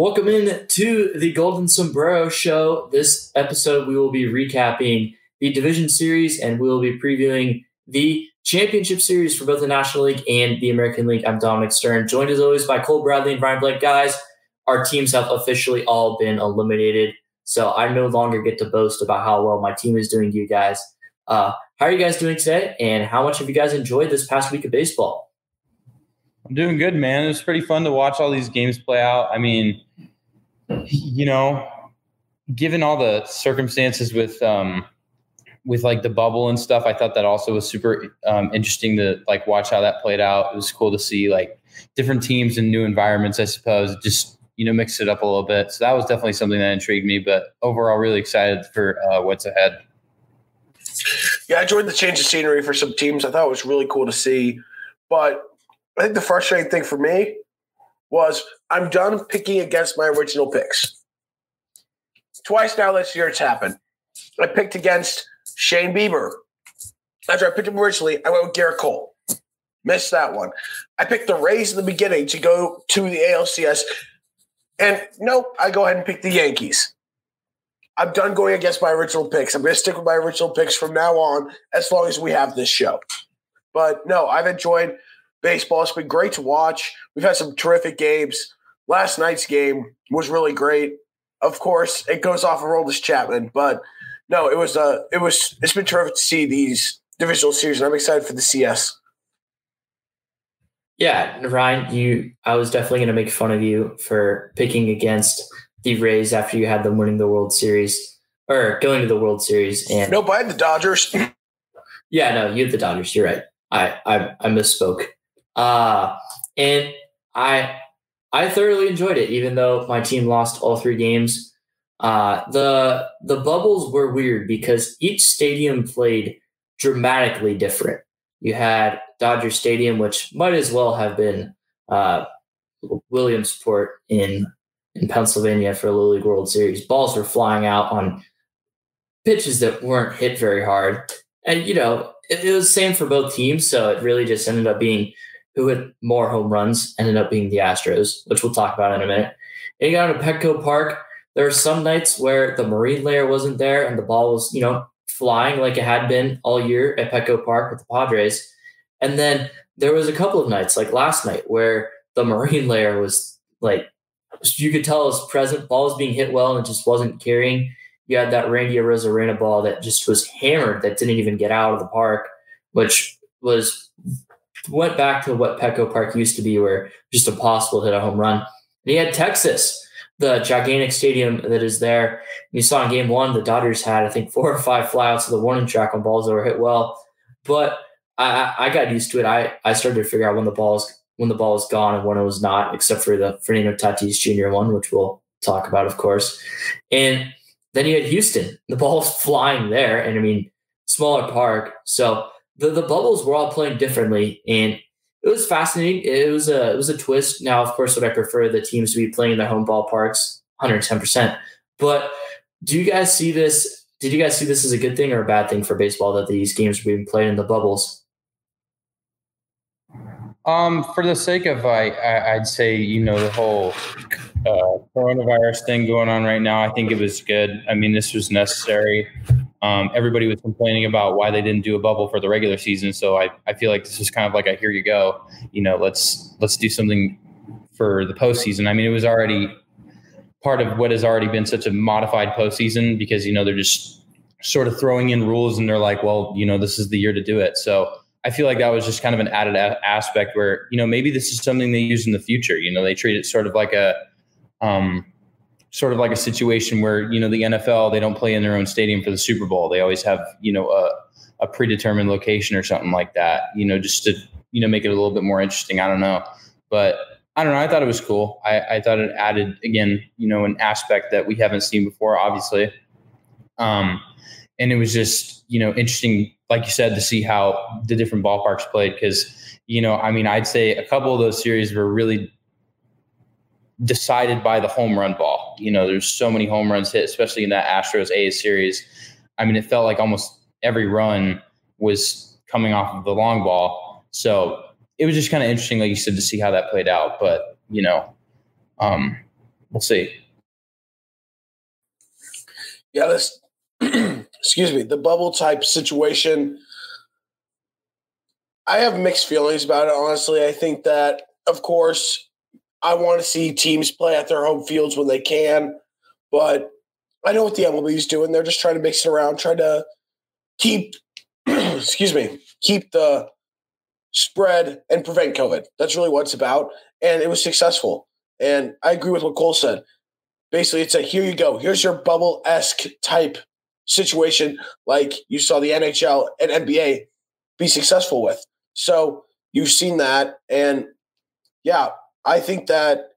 Welcome in to the Golden Sombrero Show. This episode, we will be recapping the Division Series and we will be previewing the Championship Series for both the National League and the American League. I'm Dominic Stern, joined as always by Cole Bradley and Brian Blake. Guys, our teams have officially all been eliminated, so I no longer get to boast about how well my team is doing. You guys, uh, how are you guys doing today? And how much have you guys enjoyed this past week of baseball? I'm doing good, man. It was pretty fun to watch all these games play out. I mean, you know, given all the circumstances with um with like the bubble and stuff, I thought that also was super um, interesting to like watch how that played out. It was cool to see like different teams and new environments. I suppose just you know mix it up a little bit. So that was definitely something that intrigued me. But overall, really excited for uh, what's ahead. Yeah, I enjoyed the change of scenery for some teams. I thought it was really cool to see, but I think the frustrating thing for me was I'm done picking against my original picks. Twice now this year it's happened. I picked against Shane Bieber. After I picked him originally, I went with Gerrit Cole. Missed that one. I picked the Rays in the beginning to go to the ALCS. And nope, I go ahead and pick the Yankees. I'm done going against my original picks. I'm going to stick with my original picks from now on as long as we have this show. But no, I've enjoyed – baseball. It's been great to watch. We've had some terrific games. Last night's game was really great. Of course, it goes off of Aroldis Chapman, but no, it was uh it was it's been terrific to see these divisional series, and I'm excited for the CS. Yeah, Ryan, you I was definitely gonna make fun of you for picking against the Rays after you had them winning the World Series or going to the World Series and no, by the Dodgers. yeah, no, you had the Dodgers. You're right. I I, I misspoke. Uh, and I I thoroughly enjoyed it, even though my team lost all three games. Uh, the the bubbles were weird because each stadium played dramatically different. You had Dodger Stadium, which might as well have been uh, Williamsport in in Pennsylvania for the Little League World Series. Balls were flying out on pitches that weren't hit very hard, and you know it, it was same for both teams. So it really just ended up being who had more home runs ended up being the Astros, which we'll talk about in a minute. You got to Petco Park. There are some nights where the marine layer wasn't there and the ball was, you know, flying like it had been all year at Petco Park with the Padres. And then there was a couple of nights, like last night, where the marine layer was like you could tell it was present. Ball was being hit well and it just wasn't carrying. You had that Randy Arozarena ball that just was hammered that didn't even get out of the park, which was went back to what Petco Park used to be, where just impossible to hit a home run. And he had Texas, the gigantic stadium that is there. You saw in game one, the Dodgers had, I think, four or five flyouts to the warning track on balls that were hit well. But I, I got used to it. I, I started to figure out when the ball's when the ball was gone and when it was not, except for the Fernando Tatis Jr. one, which we'll talk about, of course. And then you had Houston. The ball was flying there. And I mean, smaller park. So the, the bubbles were all playing differently and it was fascinating. It was a it was a twist. Now, of course, would I prefer the teams to be playing in their home ballparks, 110%. But do you guys see this? Did you guys see this as a good thing or a bad thing for baseball that these games are being played in the bubbles? Um, for the sake of I, I would say you know the whole uh, coronavirus thing going on right now. I think it was good. I mean, this was necessary. Um, everybody was complaining about why they didn't do a bubble for the regular season. So I, I feel like this is kind of like a here you go. You know, let's let's do something for the postseason. I mean, it was already part of what has already been such a modified postseason because you know they're just sort of throwing in rules and they're like, well, you know, this is the year to do it. So I feel like that was just kind of an added a- aspect where you know maybe this is something they use in the future. You know, they treat it sort of like a um, sort of like a situation where you know the NFL they don't play in their own stadium for the Super Bowl. They always have you know a, a predetermined location or something like that. You know, just to you know make it a little bit more interesting. I don't know, but I don't know. I thought it was cool. I, I thought it added again, you know, an aspect that we haven't seen before, obviously. Um, and it was just you know interesting, like you said, to see how the different ballparks played because you know, I mean, I'd say a couple of those series were really decided by the home run ball. You know, there's so many home runs hit, especially in that Astros A series. I mean, it felt like almost every run was coming off of the long ball. So it was just kind of interesting, like you said, to see how that played out. But you know, um, we'll see. Yeah, this excuse me, the bubble type situation. I have mixed feelings about it, honestly. I think that, of course, I want to see teams play at their home fields when they can, but I know what the MLB is doing. They're just trying to mix it around, trying to keep, excuse me, keep the spread and prevent COVID. That's really what it's about. And it was successful. And I agree with what Cole said. Basically, it's a here you go. Here's your bubble esque type situation, like you saw the NHL and NBA be successful with. So you've seen that. And yeah, I think that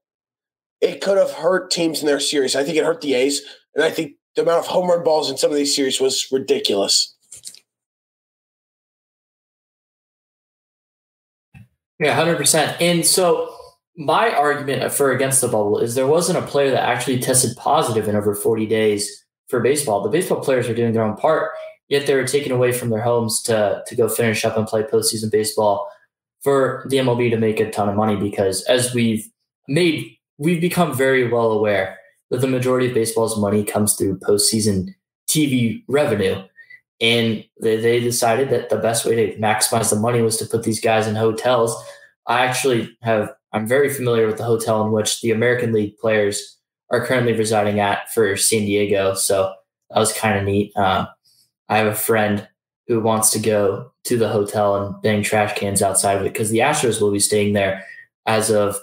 it could have hurt teams in their series. I think it hurt the A's. And I think the amount of home run balls in some of these series was ridiculous. Yeah, 100%. And so my argument for against the bubble is there wasn't a player that actually tested positive in over 40 days for baseball. The baseball players are doing their own part, yet they were taken away from their homes to, to go finish up and play postseason baseball for the MLB to make a ton of money because as we've made, we've become very well aware that the majority of baseball's money comes through postseason TV revenue. And they, they decided that the best way to maximize the money was to put these guys in hotels. I actually have, I'm very familiar with the hotel in which the American League players are currently residing at for San Diego. So that was kind of neat. Uh, I have a friend who wants to go to the hotel and bang trash cans outside of it because the Astros will be staying there as of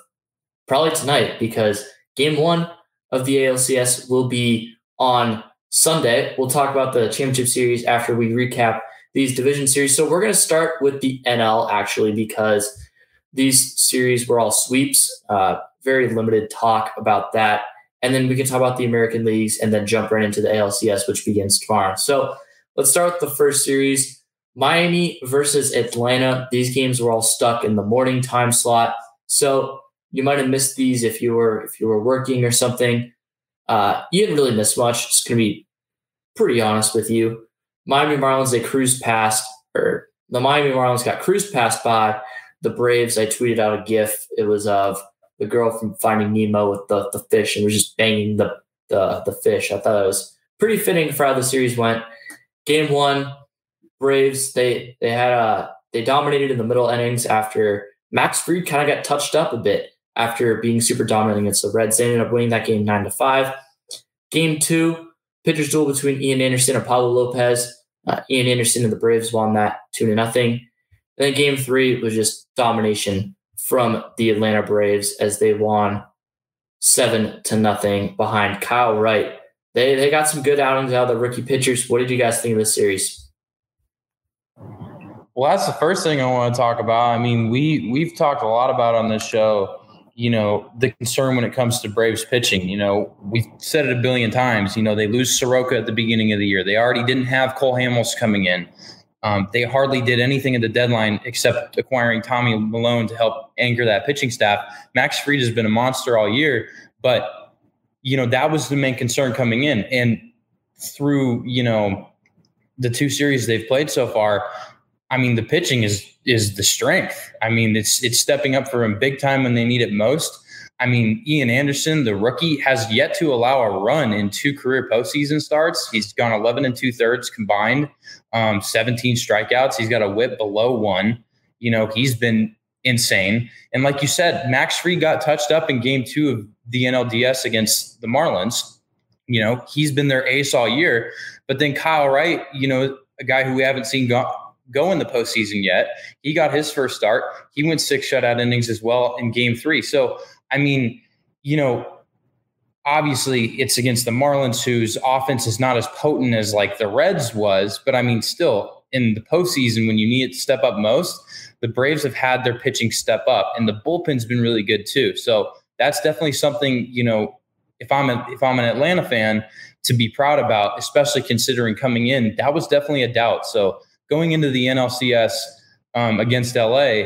probably tonight because game one of the ALCS will be on Sunday. We'll talk about the championship series after we recap these division series. So we're going to start with the NL actually because these series were all sweeps. Uh, very limited talk about that. And then we can talk about the American leagues and then jump right into the ALCS, which begins tomorrow. So let's start with the first series Miami versus Atlanta. These games were all stuck in the morning time slot. So you might have missed these if you were if you were working or something. Uh, you didn't really miss much. Just gonna be pretty honest with you. Miami Marlins they cruised past, or the Miami Marlins got cruised past by the Braves. I tweeted out a GIF. It was of the girl from Finding Nemo with the, the fish and was just banging the, the the fish. I thought it was pretty fitting for how the series went. Game one, Braves they they had a they dominated in the middle innings after Max Fried kind of got touched up a bit after being super dominant against the Reds. They ended up winning that game nine to five. Game two, pitchers duel between Ian Anderson and Pablo Lopez. Uh, Ian Anderson and the Braves won that two to nothing. Then game three was just domination from the Atlanta Braves as they won seven to nothing behind Kyle Wright. They they got some good outings out of the rookie pitchers. What did you guys think of this series? Well, that's the first thing I want to talk about. I mean, we we've talked a lot about on this show you know, the concern when it comes to Braves pitching. You know, we've said it a billion times. You know, they lose Soroka at the beginning of the year. They already didn't have Cole Hamels coming in. Um, they hardly did anything at the deadline except acquiring Tommy Milone to help anchor that pitching staff. Max Fried has been a monster all year, but you know that was the main concern coming in, and through you know the two series they've played so far, I mean, the pitching is is the strength. I mean, it's it's stepping up for them big time when they need it most. I mean, Ian Anderson, the rookie, has yet to allow a run in two career postseason starts. He's gone 11 and two thirds combined, um, 17 strikeouts. He's got a whip below one. You know, he's been insane. And like you said, Max Fried got touched up in game two of the NLDS against the Marlins. You know, he's been their ace all year. But then Kyle Wright, you know, a guy who we haven't seen go, go in the postseason yet. He got his first start. He went six shutout innings as well in game three. So, I mean, you know, obviously it's against the Marlins, whose offense is not as potent as like the Reds was. But I mean, still in the postseason, when you need it to step up most, the Braves have had their pitching step up, and the bullpen's been really good too. So that's definitely something you know. If I'm a, if I'm an Atlanta fan, to be proud about, especially considering coming in, that was definitely a doubt. So going into the NLCS um, against LA,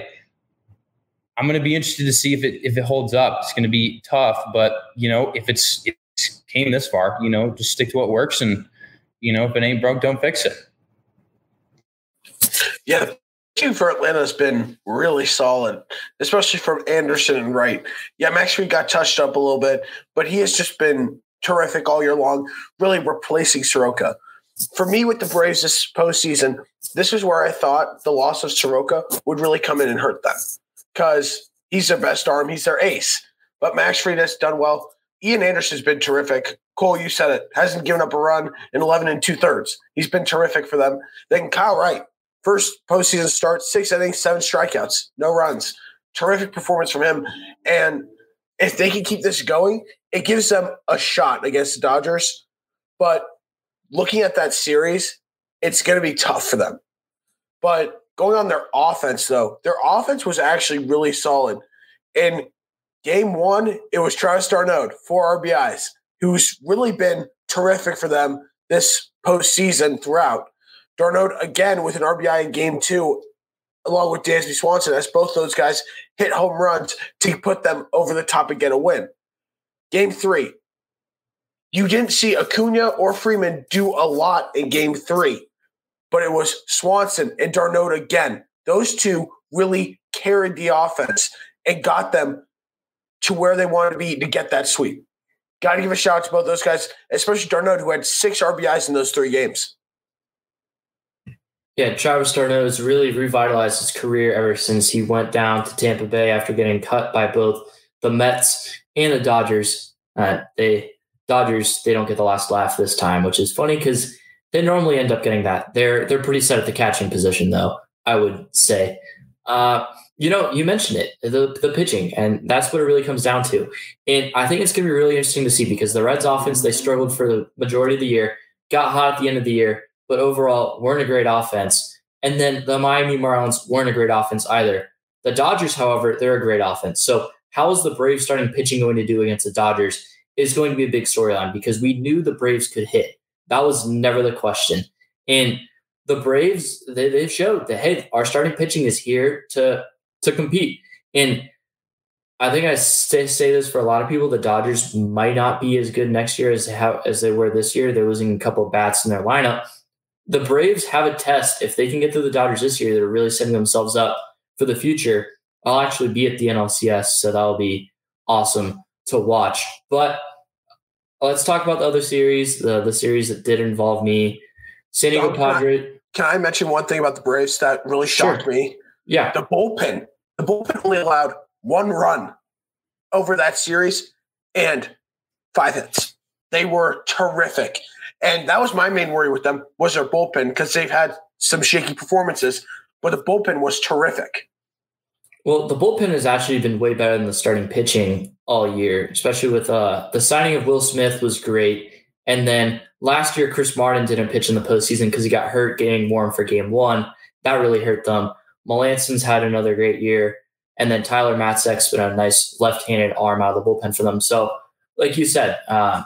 I'm going to be interested to see if it if it holds up. It's going to be tough, but you know, if it's it came this far, you know, just stick to what works, and you know, if it ain't broke, don't fix it. Yeah, team for Atlanta has been really solid, especially from Anderson and Wright. Yeah, Max Fried got touched up a little bit, but he has just been terrific all year long, really replacing Soroka. For me, with the Braves this postseason, this is where I thought the loss of Soroka would really come in and hurt them because he's their best arm, he's their ace. But Max Fried has done well. Ian Anderson's been terrific. Cole, you said it, hasn't given up a run in 11 and two thirds. He's been terrific for them. Then Kyle Wright, first postseason start, six innings, seven strikeouts, no runs. Terrific performance from him. And if they can keep this going, it gives them a shot against the Dodgers. But looking at that series, it's going to be tough for them. But going on their offense, though, their offense was actually really solid. In game one, it was Travis d'Arnaud, four RBIs, who's really been terrific for them this postseason throughout. d'Arnaud again with an RBI in game two, along with Dansby Swanson, as both those guys hit home runs to put them over the top and get a win. Game three, you didn't see Acuna or Freeman do a lot in game three, but it was Swanson and d'Arnaud again. Those two really carried the offense and got them to where they wanted to be to get that sweep. Got to give a shout out to both those guys, especially d'Arnaud, who had six RBIs in those three games. Yeah, Travis d'Arnaud has really revitalized his career ever since he went down to Tampa Bay after getting cut by both the Mets and the Dodgers. Uh, they Dodgers they don't get the last laugh this time, which is funny because they normally end up getting that. They're they're pretty set at the catching position though. I would say. Uh, you know, you mentioned it, the the pitching, and that's what it really comes down to. And I think it's going to be really interesting to see because the Reds' offense they struggled for the majority of the year, got hot at the end of the year, but overall weren't a great offense. And then the Miami Marlins weren't a great offense either. The Dodgers, however, they're a great offense. So how is the Braves starting pitching going to do against the Dodgers? Is going to be a big storyline because we knew the Braves could hit. That was never the question. And the Braves, they, they've showed that hey, our starting pitching is here to to compete. And I think I say, say this for a lot of people: the Dodgers might not be as good next year as how as they were this year. They're losing a couple of bats in their lineup. The Braves have a test if they can get through the Dodgers this year. They're really setting themselves up for the future. I'll actually be at the NLCS, so that'll be awesome to watch. But uh, let's talk about the other series, the the series that did involve me. San Diego Padres. Can I mention one thing about the Braves that really shocked sure. me? Yeah. The bullpen. The bullpen only allowed one run over that series and five hits. They were terrific. And that was my main worry with them was their bullpen because they've had some shaky performances, but the bullpen was terrific. Well, the bullpen has actually been way better than the starting pitching all year, especially with uh, the signing of Will Smith was great. And then last year, Chris Martin didn't pitch in the postseason because he got hurt getting warm for game one. That really hurt them. Melancon's had another great year. And then Tyler Matzek's been a nice left-handed arm out of the bullpen for them. So, like you said, uh,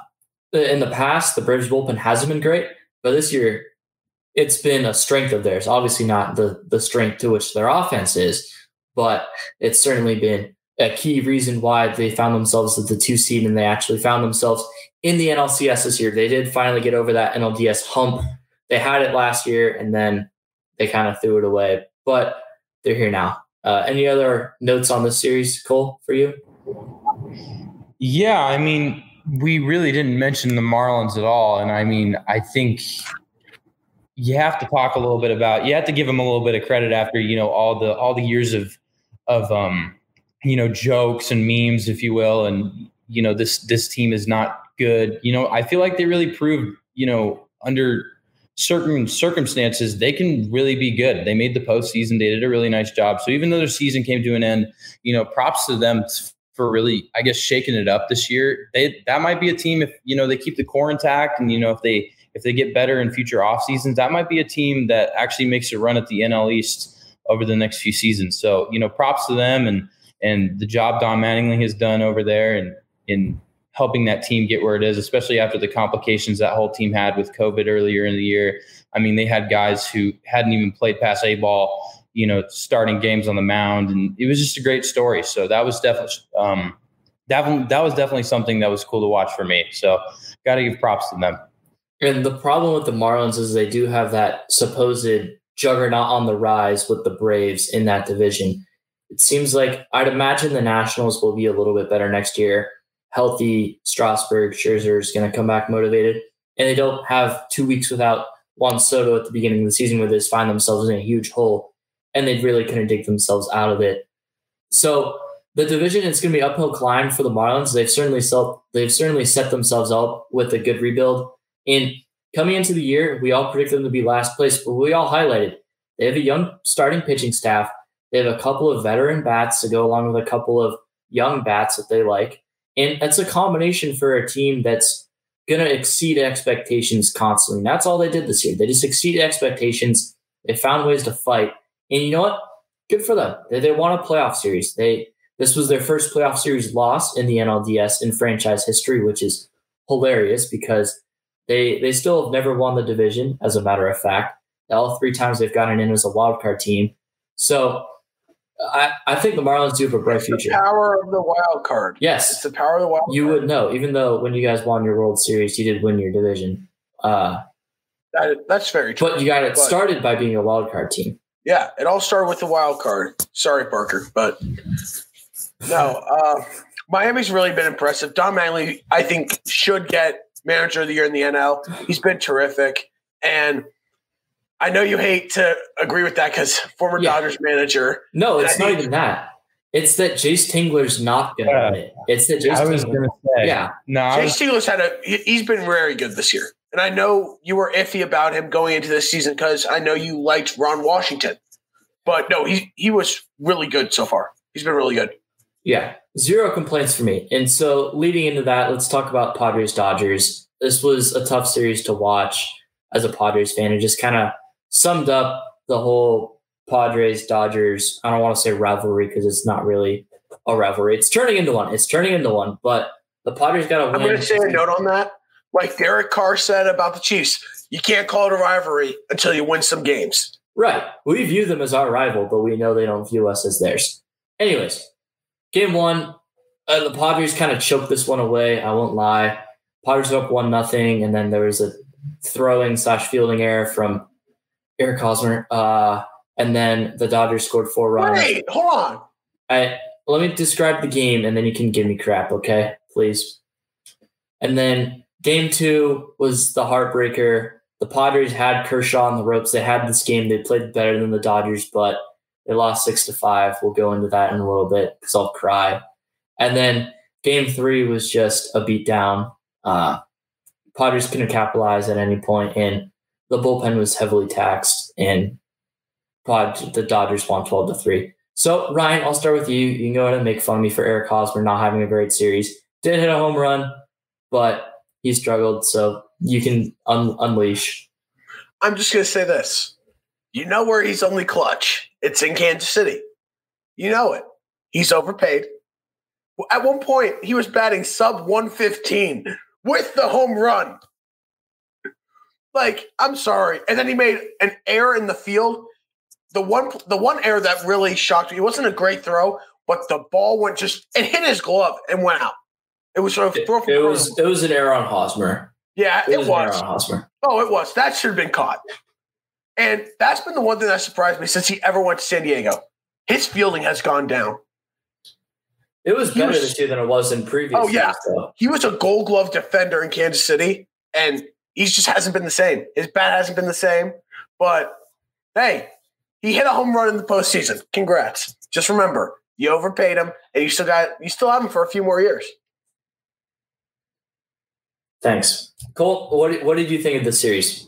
in the past, the Braves bullpen hasn't been great, but this year it's been a strength of theirs. Obviously, not the the strength to which their offense is, but it's certainly been a key reason why they found themselves at the two seed and they actually found themselves in the NLCS this year. They did finally get over that NLDS hump. They had it last year and then they kind of threw it away. But they're here now. Uh, any other notes on this series, Cole, for you? Yeah, I mean, we really didn't mention the Marlins at all, and I mean, I think you have to talk a little bit about. You have to give them a little bit of credit after you know all the all the years of of um you know jokes and memes, if you will, and you know this this team is not good. You know, I feel like they really proved you know under certain circumstances, they can really be good. They made the postseason. They did a really nice job. So even though their season came to an end, you know, props to them for really, I guess, shaking it up this year. They that might be a team if you know they keep the core intact, and you know if they if they get better in future off seasons, that might be a team that actually makes a run at the NL East over the next few seasons. So you know, props to them and and the job Don Mattingly has done over there and in helping that team get where it is, especially after the complications that whole team had with COVID earlier in the year. I mean, they had guys who hadn't even played past A ball, you know, starting games on the mound, and it was just a great story. So that was definitely um, that that was definitely something that was cool to watch for me. So got to give props to them. And the problem with the Marlins is they do have that supposed juggernaut on the rise with the Braves in that division. It seems like I'd imagine the Nationals will be a little bit better next year. Healthy Strasburg, Scherzer is going to come back motivated, and they don't have two weeks without Juan Soto at the beginning of the season where they just find themselves in a huge hole, and they really couldn't dig themselves out of it. So the division is going to be uphill climb for the Marlins. They've certainly self, they've certainly set themselves up with a good rebuild. And coming into the year, we all predicted them to be last place, but we all highlighted they have a young starting pitching staff. They have a couple of veteran bats to go along with a couple of young bats that they like. And it's a combination for a team that's going to exceed expectations constantly. And that's all they did this year. They just exceeded expectations. They found ways to fight. And you know what? Good for them. They, they won a playoff series. They this was their first playoff series loss in the NLDS in franchise history, which is hilarious because they they still have never won the division, as a matter of fact. All three times they've gotten in as a wild card team. So I, I think the Marlins do have a bright future. The power of the wild card. Yes. It's the power of the wild You card. would know, even though when you guys won your World Series, you did win your division. Uh, That, that's very true. but you got it But- started by being a wild card team. Yeah, it all started with the wild card. Sorry, Parker, but no. Uh, Miami's really been impressive. Don Mattingly, I think, should get manager of the year in the NL. He's been terrific, and I know you hate to agree with that because former Yeah. Dodgers manager. No, it's not even that. It's that Jayce Tingler's not going to Yeah. win it. It's that Jayce I was Tingler. going to say, Yeah. no, I Jay was, Steelers had a. He's been very good this year, and I know you were iffy about him going into this season because I know you liked Ron Washington, but no, he he was really good so far. He's been really good. Yeah, zero complaints for me. And so leading into that, let's talk about Padres Dodgers. This was a tough series to watch as a Padres fan. It just kind of summed up the whole Padres Dodgers. I don't want to say rivalry because it's not really a rivalry. It's turning into one. It's turning into one. But the Padres got to win. I'm going to say a note on that. Like Derek Carr said about the Chiefs, you can't call it a rivalry until you win some games. Right. We view them as our rival, but we know they don't view us as theirs. Anyways, game one, uh, the Padres kind of choked this one away. I won't lie. Padres up one nothing, and then there was a throwing slash fielding error from Eric Hosmer. Uh, and then the Dodgers scored four runs. Wait, hold on. I let me describe the game and then you can give me crap, okay? Please. And then game two was the heartbreaker. The Padres had Kershaw on the ropes. They had this game. They played better than the Dodgers, but they lost six to five. We'll go into that in a little bit because I'll cry. And then game three was just a beatdown. Uh, Padres couldn't capitalize at any point, and the bullpen was heavily taxed. And Pod, the Dodgers won twelve to three. So, Ryan, I'll start with you. You can go ahead and make fun of me for Eric Hosmer not having a great series. Did hit a home run, but he struggled. So you can un- unleash. I'm just to say this. You know where he's only clutch? It's in Kansas City. You know it. He's overpaid. At one point, he was batting sub 115 with the home run. Like, I'm sorry. And then he made an error in the field. The one the one error that really shocked me, it wasn't a great throw, but the ball went just it hit his glove and went out. It was a It, throw from it was it was an error on Hosmer. yeah, It, it was, was. an error on Hosmer. Oh, it was. That should have been caught. And that's been the one thing that surprised me since he ever went to San Diego. His fielding has gone down. It was better was- this year than it was in previous. Oh, yeah. years. He was a gold glove defender in Kansas City, and he just hasn't been the same. His bat hasn't been the same. But hey, he hit a home run in the postseason. Congrats. Just remember, you overpaid him, and you still got you still have him for a few more years. Thanks, Cole. What did- what did you think of the series?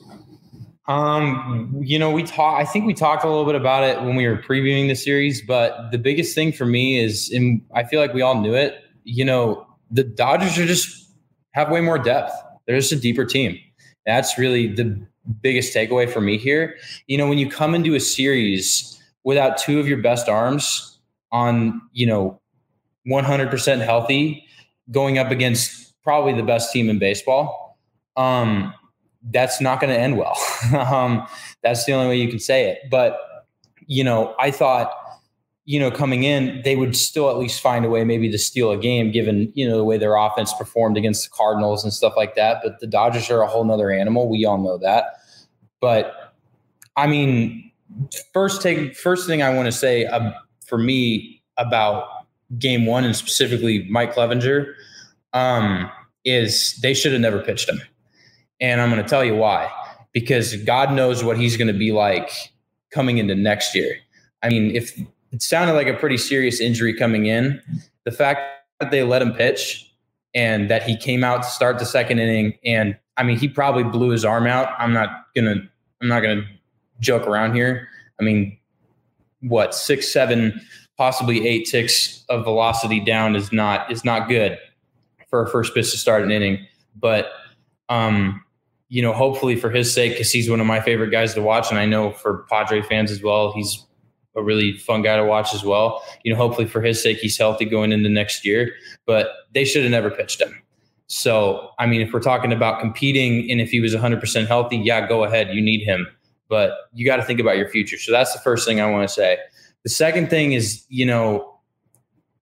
Um, you know, we talked. I think we talked a little bit about it when we were previewing the series, but the biggest thing for me is, and I feel like we all knew it. You know, the Dodgers are just have way more depth. They're just a deeper team. That's really the biggest takeaway for me here. You know, when you come into a series without two of your best arms on, you know, 100% healthy, going up against probably the best team in baseball. Um, that's not going to end well. um, that's the only way you can say it. But, you know, I thought, you know, coming in, they would still at least find a way maybe to steal a game given, you know, the way their offense performed against the Cardinals and stuff like that. But the Dodgers are a whole nother animal. We all know that. But I mean, first take first thing I want to say uh, for me about game one and specifically Mike Clevinger um, is they should have never pitched him, and I'm going to tell you why. Because God knows what he's going to be like coming into next year. I mean, if it sounded like a pretty serious injury coming in, the fact that they let him pitch and that he came out to start the second inning and I mean, he probably blew his arm out. I'm not gonna I'm not gonna joke around here. I mean, what six, seven, possibly eight ticks of velocity down is not is not good for a first pitch to start an inning. But um, you know, hopefully for his sake, because he's one of my favorite guys to watch, and I know for Padre fans as well, he's a really fun guy to watch as well. You know, hopefully for his sake, he's healthy going into next year. But they should have never pitched him. So, I mean, if we're talking about competing and if he was 100% healthy, yeah, go ahead. You need him. But you got to think about your future. So that's the first thing I want to say. The second thing is, you know,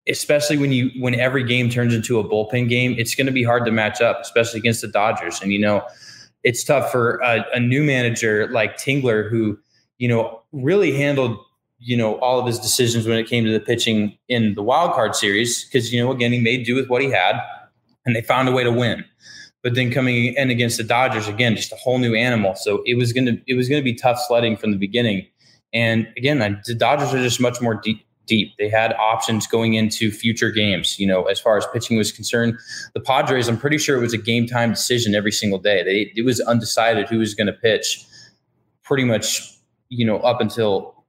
especially when you when every game turns into a bullpen game, it's going to be hard to match up, especially against the Dodgers. And you know, it's tough for a, a new manager like Tingler, who you know really handled you know all of his decisions when it came to the pitching in the wild card series because you know again he made do with what he had and they found a way to win. But then coming in against the Dodgers again, just a whole new animal. So it was gonna it was gonna be tough sledding from the beginning. And again, the Dodgers are just much more deep. Deep. They had options going into future games. You know, as far as pitching was concerned, the Padres. I'm pretty sure it was a game time decision every single day. They it was undecided who was going to pitch, pretty much. You know, up until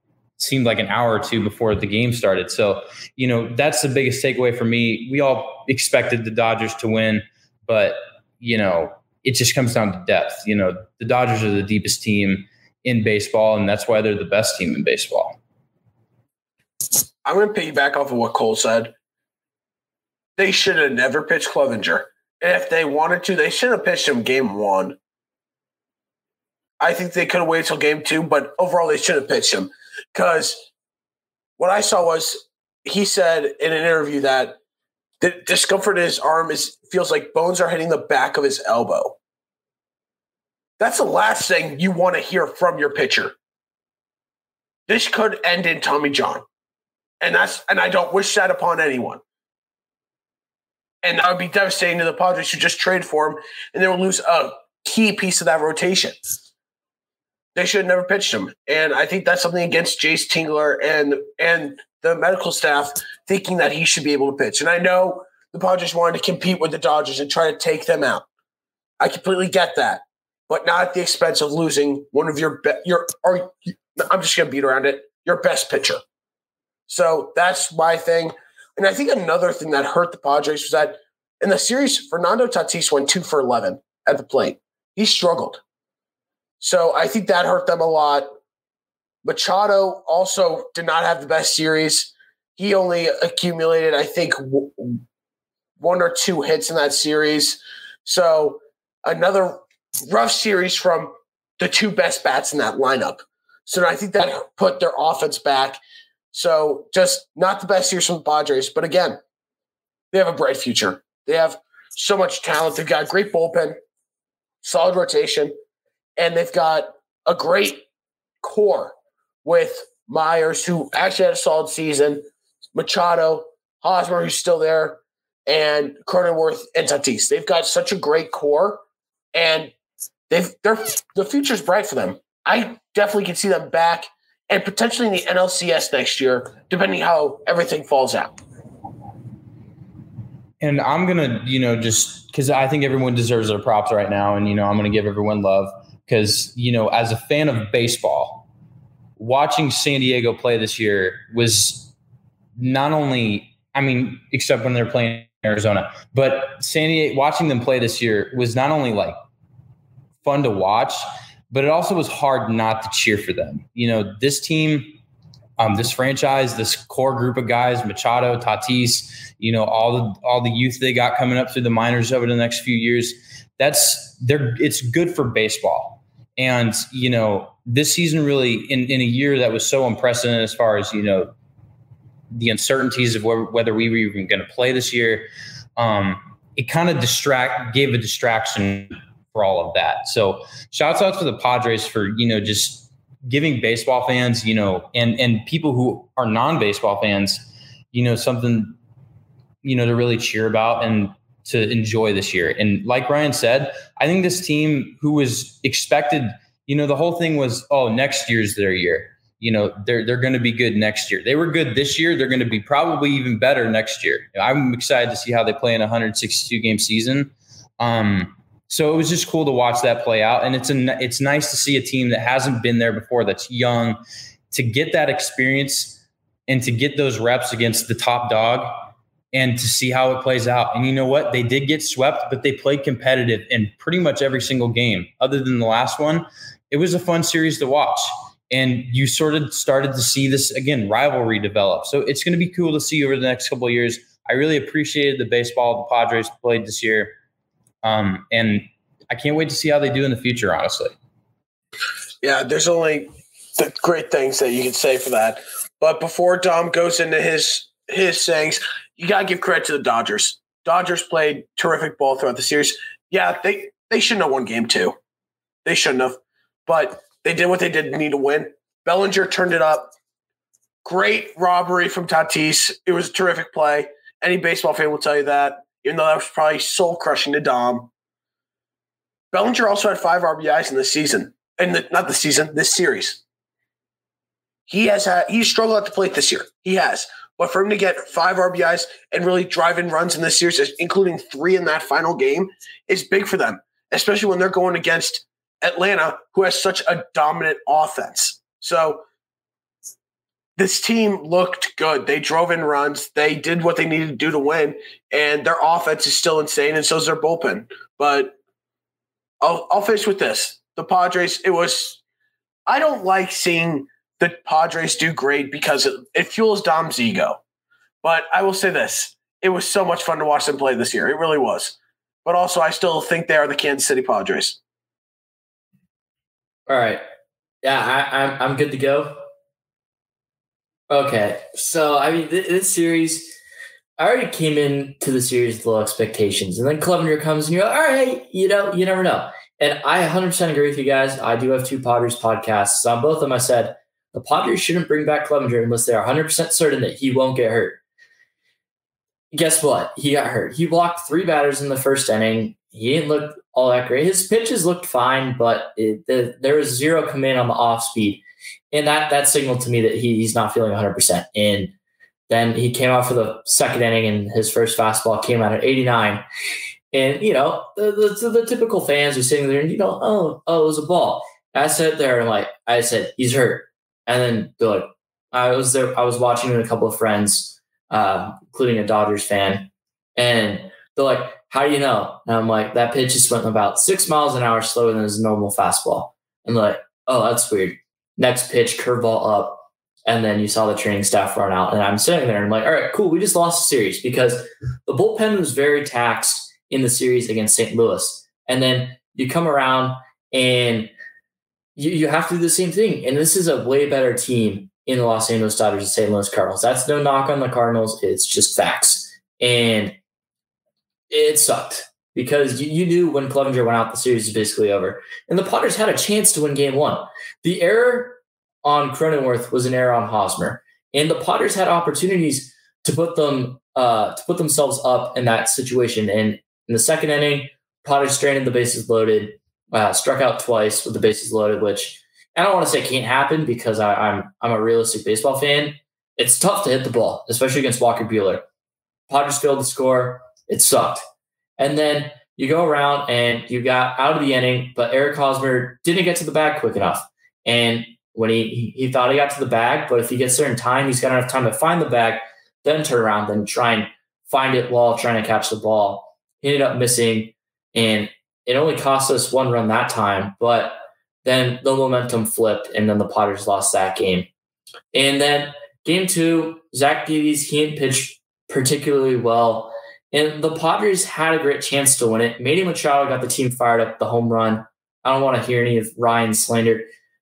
seemed like an hour or two before the game started. So, you know, that's the biggest takeaway for me. We all expected the Dodgers to win, but, you know, it just comes down to depth. You know, the Dodgers are the deepest team in baseball, and that's why they're the best team in baseball. I'm going to piggyback off of what Cole said. They should have never pitched Clevinger. And if they wanted to, they should have pitched him game one. I think they could have waited till game two, but overall, they should have pitched him. Because what I saw was he said in an interview that the discomfort in his arm is feels like bones are hitting the back of his elbow. That's the last thing you want to hear from your pitcher. This could end in Tommy John. And that's and I don't wish that upon anyone. And that would be devastating to the Padres who just trade for him and they will lose a key piece of that rotation they should have never pitched him. And I think that's something against Jayce Tingler and and the medical staff thinking that he should be able to pitch. And I know the Padres wanted to compete with the Dodgers and try to take them out. I completely get that, but not at the expense of losing one of your be- your I'm just going to beat around it. Your best pitcher. So that's my thing. And I think another thing that hurt the Padres was that in the series, Fernando Tatis went two for eleven at the plate. He struggled. So I think that hurt them a lot. Machado also did not have the best series. He only accumulated, I think, w- one or two hits in that series. So another rough series from the two best bats in that lineup. So I think that put their offense back. So just not the best years from the Padres, but again, they have a bright future. They have so much talent. They've got great bullpen, solid rotation and they've got a great core with Myers, who actually had a solid season, Machado, Hosmer, who's still there, and Cronenworth and Tatis. They've got such a great core, and they've they're the future's bright for them. I definitely can see them back and potentially in the NLCS next year, depending how everything falls out. And I'm gonna, you know, just because I think everyone deserves their props right now, and you know, I'm gonna give everyone love because you know as a fan of baseball watching san diego play this year was not only i mean except when they're playing arizona but san diego watching them play this year was not only like fun to watch but it also was hard not to cheer for them. You know this team um, this franchise this core group of guys machado tatis you know all the all the youth they got coming up through the minors over the next few years that's they're it's good for baseball. And, you know, this season really, in, in a year that was so unprecedented as far as, you know, the uncertainties of whether, whether we were even going to play this year, um, it kind of distract gave a distraction for all of that. So shouts out to the Padres for, you know, just giving baseball fans, you know, and and people who are non-baseball fans, you know, something, you know, to really cheer about and to enjoy this year. And like Ryan said, I think this team who was expected, you know, the whole thing was, oh, next year's their year. You know, they're they're going to be good next year. They were good this year. They're going to be probably even better next year. I'm excited to see how they play in a 162 game season. Um, so it was just cool to watch that play out, and it's it's nice to see a team that hasn't been there before, that's young, to get that experience and to get those reps against the top dog and to see how it plays out. And you know what? They did get swept, but they played competitive in pretty much every single game, other than the last one. It was a fun series to watch. And you sort of started to see this again rivalry develop. So it's going to be cool to see over the next couple years. I really appreciated the baseball the Padres played this year. Um, and I can't wait to see how they do in the future, honestly. Yeah, there's only the great things that you can say for that. But before Dom goes into his his sayings, you gotta give credit to the Dodgers. Dodgers played terrific ball throughout the series. Yeah, they they shouldn't have won game two. They shouldn't have, but they did what they did need to win. Bellinger turned it up. Great robbery from Tatis. It was a terrific play. Any baseball fan will tell you that, even though that was probably soul crushing to Dom. Bellinger also had five RBIs in the season, and not the season, this series. He has had he struggled at the plate this year. He has. But for him to get five RBIs and really drive in runs in this series, including three in that final game, is big for them, especially when they're going against Atlanta, who has such a dominant offense. So this team looked good. They drove in runs. They did what they needed to do to win, and their offense is still insane, and so is their bullpen. But I'll, I'll finish with this: the Padres. It was. I don't like seeing the Padres do great because it, it fuels Dom's ego. But I will say this it was so much fun to watch them play this year. It really was. But also, I still think they are the Kansas City Padres. All right. Yeah, I, I'm, I'm good to go. Okay. So, I mean, th- this series, I already came into the series with low expectations. And then Clevinger comes and you're like, all right, you know, you never know. And I 100% agree with you guys. I do have two Padres podcasts. On both of them, I said, the Padres shouldn't bring back Clevinger unless they are 100% certain that he won't get hurt. Guess what? He got hurt. He blocked three batters in the first inning. He didn't look all that great. His pitches looked fine, but it, the, there was zero command on the off speed. And that that signaled to me that he, he's not feeling 100%. And then he came out for the second inning, and his first fastball came out at 89. And, you know, the, the, the typical fans are sitting there and, you know, oh, oh, it was a ball. I sat there and, like, I said, he's hurt and then they're like, I was there, I was watching with a couple of friends, uh, including a Dodgers fan, and they're like, How do you know? And I'm like, That pitch just went about six miles an hour slower than his normal fastball. And they're like, Oh, that's weird. Next pitch, curveball up. And then you saw the training staff run out. And I'm sitting there and I'm like, All right, cool. We just lost the series because the bullpen was very taxed in the series against St. Louis. And then you come around and you, you have to do the same thing. And this is a way better team in the Los Angeles Dodgers and St. Louis Cardinals. That's no knock on the Cardinals. It's just facts. And it sucked because you, you knew when Clevinger went out, the series was basically over. And the Padres had a chance to win game one. The error on Cronenworth was an error on Hosmer. And the Padres had opportunities to put them uh, to put themselves up in that situation. And in the second inning, Padres stranded the bases loaded uh, struck out twice with the bases loaded, which I don't want to say can't happen because I, I'm I'm a realistic baseball fan. It's tough to hit the ball, especially against Walker Buehler. Padres failed to score. It sucked. And then you go around and you got out of the inning, but Eric Hosmer didn't get to the bag quick enough. And when he he thought he got to the bag, but if he gets there in time, he's got enough time to find the bag, then turn around, then try and find it while trying to catch the ball. He ended up missing, and it only cost us one run that time, but then the momentum flipped and then the Padres lost that game. And then game two, Zach Davies, he didn't pitch particularly well. And the Padres had a great chance to win it. Manny Machado got the team fired up, the home run. I don't want to hear any of Ryan slander.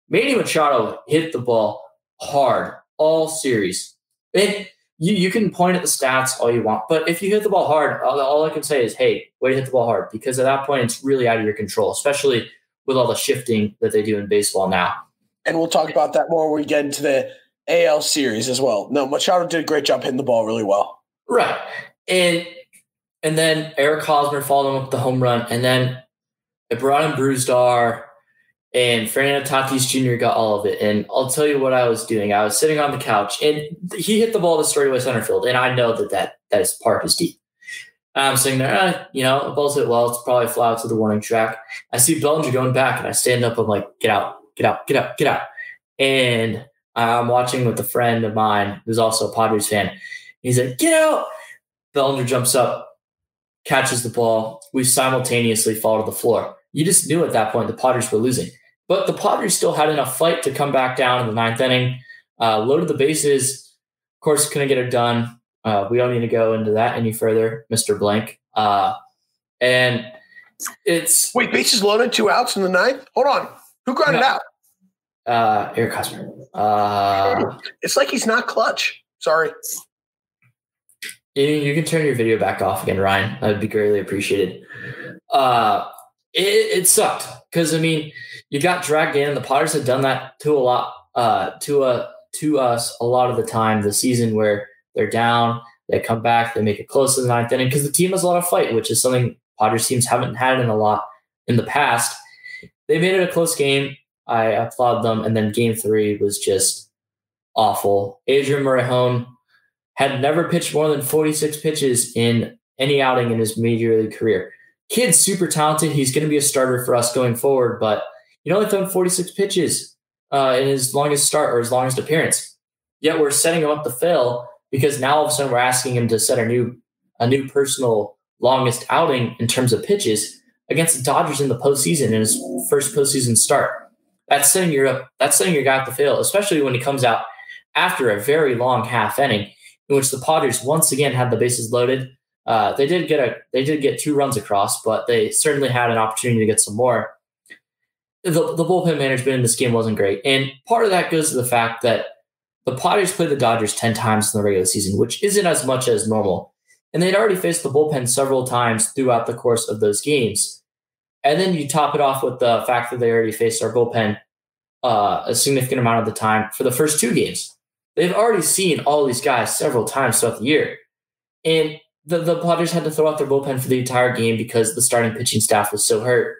Manny Machado hit the ball hard all series. And you, you can point at the stats all you want, but if you hit the ball hard, all, all I can say is, hey, way to hit the ball hard, because at that point it's really out of your control, especially with all the shifting that they do in baseball now. and we'll talk about that more when we get into the AL series as well. No, Machado did a great job hitting the ball really well. Right. And and then Eric Hosmer followed him up with the home run. And then it brought in Brusdar and Fernando Tatis Jr. got all of it. And I'll tell you what I was doing. I was sitting on the couch and he hit the ball to straightaway center field. And I know that that, that is park is deep. I'm sitting there, eh, you know, the ball's hit well. It's probably fly out to the warning track. I see Bellinger going back and I stand up. I'm like, get out, get out, get out, get out. And I'm watching with a friend of mine who's also a Padres fan. He's like, get out. Bellinger jumps up, catches the ball. We simultaneously fall to the floor. You just knew at that point the Padres were losing. But the Padres still had enough fight to come back down in the ninth inning, uh, loaded the bases. Of course, couldn't get it done. Uh, we don't need to go into that any further, Mr. Blank. Uh, and it's wait, bases loaded, two outs in the ninth. Hold on, who grounded no, out? Uh, Eric Hosmer. Uh, it's like he's not clutch. Sorry. You, you can turn your video back off again, Ryan. That would be greatly appreciated. Uh, it, it sucked because I mean, you got dragged in. The Padres had done that to a lot, uh, to a to us a lot of the time this season where they're down, they come back, they make it close to the ninth inning because the team has a lot of fight, which is something Padres teams haven't had in a lot in the past. They made it a close game. I applaud them. And then game three was just awful. Adrian Morejon had never pitched more than 46 pitches in any outing in his major league career. Kid's super talented. He's going to be a starter for us going forward, but he only thrown 46 pitches uh, in his longest start or his longest appearance. Yet we're setting him up to fail because now all of a sudden we're asking him to set a new a new personal longest outing in terms of pitches against the Dodgers in the postseason in his first postseason start. That's setting your that's setting your guy up to fail, especially when he comes out after a very long half inning in which the Padres once again had the bases loaded. Uh, they did get a they did get two runs across, but they certainly had an opportunity to get some more the, the bullpen management in this game wasn't great. And part of that goes to the fact that the Padres played the Dodgers 10 times in the regular season, which isn't as much as normal. And they'd already faced the bullpen several times throughout the course of those games. And then you top it off with the fact that they already faced our bullpen uh, a significant amount of the time for the first two games. They've already seen all these guys several times throughout the year. And the, the Padres had to throw out their bullpen for the entire game because the starting pitching staff was so hurt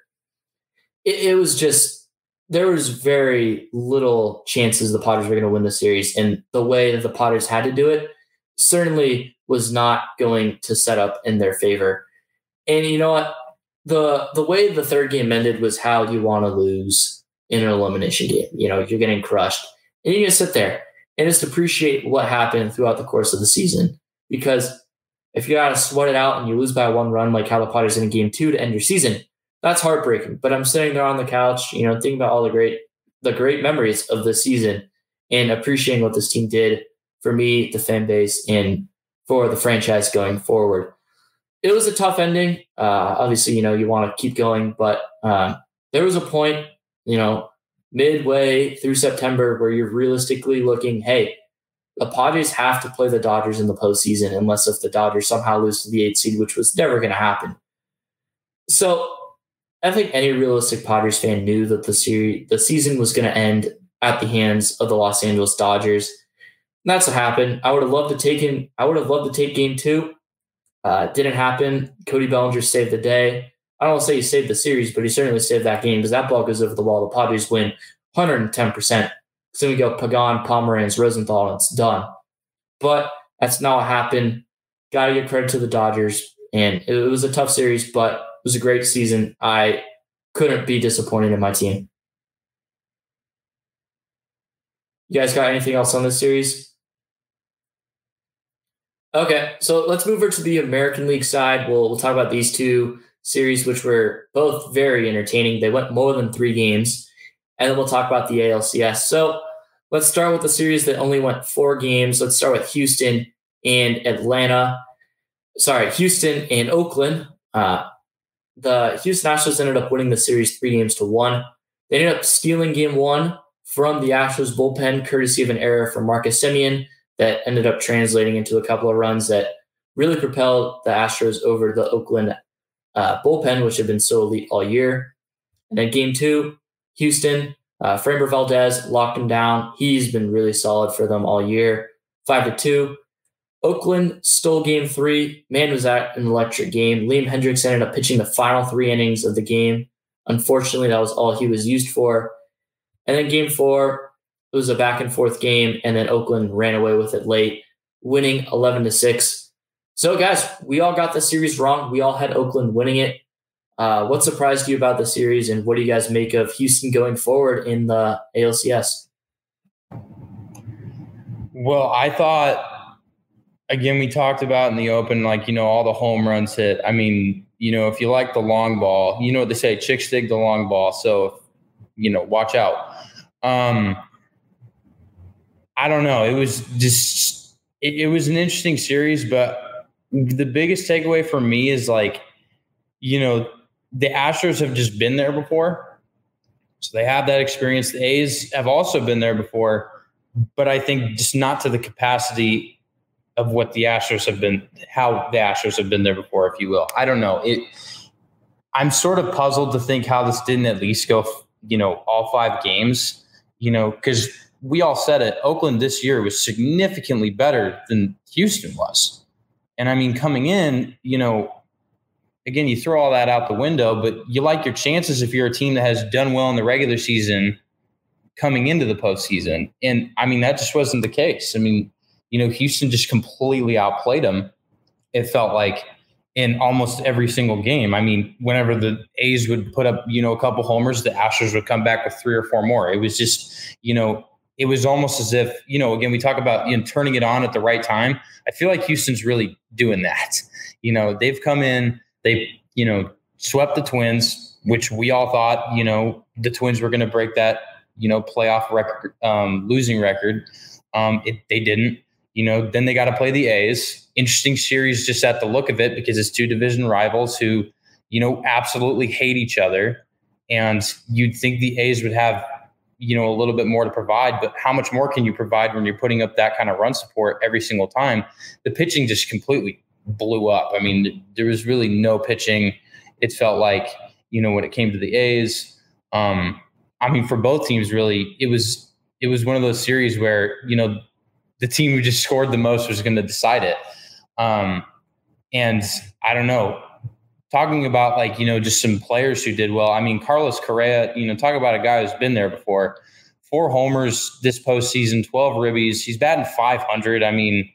it, it was just there was very little chances the Padres were going to win the series, and the way that the Padres had to do it certainly was not going to set up in their favor. And you know what? The the way the third game ended was how you want to lose in an elimination game. You know, you're getting crushed. And you just sit there and just appreciate what happened throughout the course of the season. Because if you gotta sweat it out and you lose by one run, like how the Padres in game two to end your season, that's heartbreaking. But I'm sitting there on the couch, you know, thinking about all the great the great memories of the season and appreciating what this team did for me, the fan base, and for the franchise going forward. It was a tough ending. Uh, obviously, you know, you want to keep going, but um, there was a point, you know, midway through September where you're realistically looking, hey, the Padres have to play the Dodgers in the postseason unless if the Dodgers somehow lose to the eighth seed, which was never going to happen. So I think any realistic Padres fan knew that the series, the season was going to end at the hands of the Los Angeles Dodgers. And that's what happened. I would have loved to take in, I would have loved to take game two. Uh, didn't happen. Cody Bellinger saved the day. I don't want to say he saved the series, but he certainly saved that game because that ball goes over the wall. The Padres win 110%. So we go Pagan, Pomeranz, Rosenthal, and it's done. But that's not what happened. Got to give credit to the Dodgers. And it was a tough series, but it was a great season. I couldn't be disappointed in my team. You guys got anything else on this series? Okay, so let's move over to the American League side. We'll, we'll talk about these two series, which were both very entertaining. They went more than three games. And then we'll talk about the ALCS. So let's start with the series that only went four games. Let's start with Houston and Atlanta. Sorry, Houston and Oakland. Uh, the Houston Astros ended up winning the series three games to one. They ended up stealing game one from the Astros bullpen, courtesy of an error from Marcus Semien that ended up translating into a couple of runs that really propelled the Astros over the Oakland uh, bullpen, which had been so elite all year. And then game two, Houston Uh, Framber Valdez locked him down. He's been really solid for them all year. Five to two. Oakland stole game three. Man was at an electric game. Liam Hendriks ended up pitching the final three innings of the game. Unfortunately, that was all he was used for. And then game four, it was a back and forth game, and then Oakland ran away with it late, winning 11 to 6. So, guys, we all got the series wrong. We all had Oakland winning it. Uh, what surprised you about the series, and what do you guys make of Houston going forward in the ALCS? Well, I thought, again, we talked about in the open, like, you know, all the home runs hit. I mean, you know, if you like the long ball, you know what they say, chicks dig the long ball. So, you know, watch out. Um, I don't know. It was just, it, it was an interesting series, but the biggest takeaway for me is like, you know, the Astros have just been there before. So they have that experience. The A's have also been there before, but I think just not to the capacity of what the Astros have been, how the Astros have been there before, if you will. I don't know. It. I'm sort of puzzled to think how this didn't at least go, you know, all five games. You know, because we all said it. Oakland this year was significantly better than Houston was, and I mean, coming in, you know, again, you throw all that out the window, but you like your chances if you're a team that has done well in the regular season coming into the postseason. And I mean, that just wasn't the case. I mean, you know, Houston just completely outplayed them. It felt like in almost every single game. I mean, whenever the A's would put up, you know, a couple homers, the Astros would come back with three or four more. It was just, you know, it was almost as if, you know, again, we talk about you know, turning it on at the right time. I feel like Houston's really doing that. You know, they've come in, they, you know, swept the Twins, which we all thought, you know, the Twins were going to break that, you know, playoff record, um, losing record. Um, it, they didn't. You know, then they got to play the A's. Interesting series just at the look of it because it's two division rivals who, you know, absolutely hate each other. And you'd think the A's would have, you know, a little bit more to provide, but how much more can you provide when you're putting up that kind of run support every single time? The pitching just completely blew up. I mean, there was really no pitching. It felt like, you know, when it came to the A's, um, I mean, for both teams, really, it was it was one of those series where you know the team who just scored the most was going to decide it. Um, and I don't know, talking about like you know just some players who did well. I mean, Carlos Correa, you know, talk about a guy who's been there before. Four homers this postseason, twelve ribbies. He's batting five hundred. I mean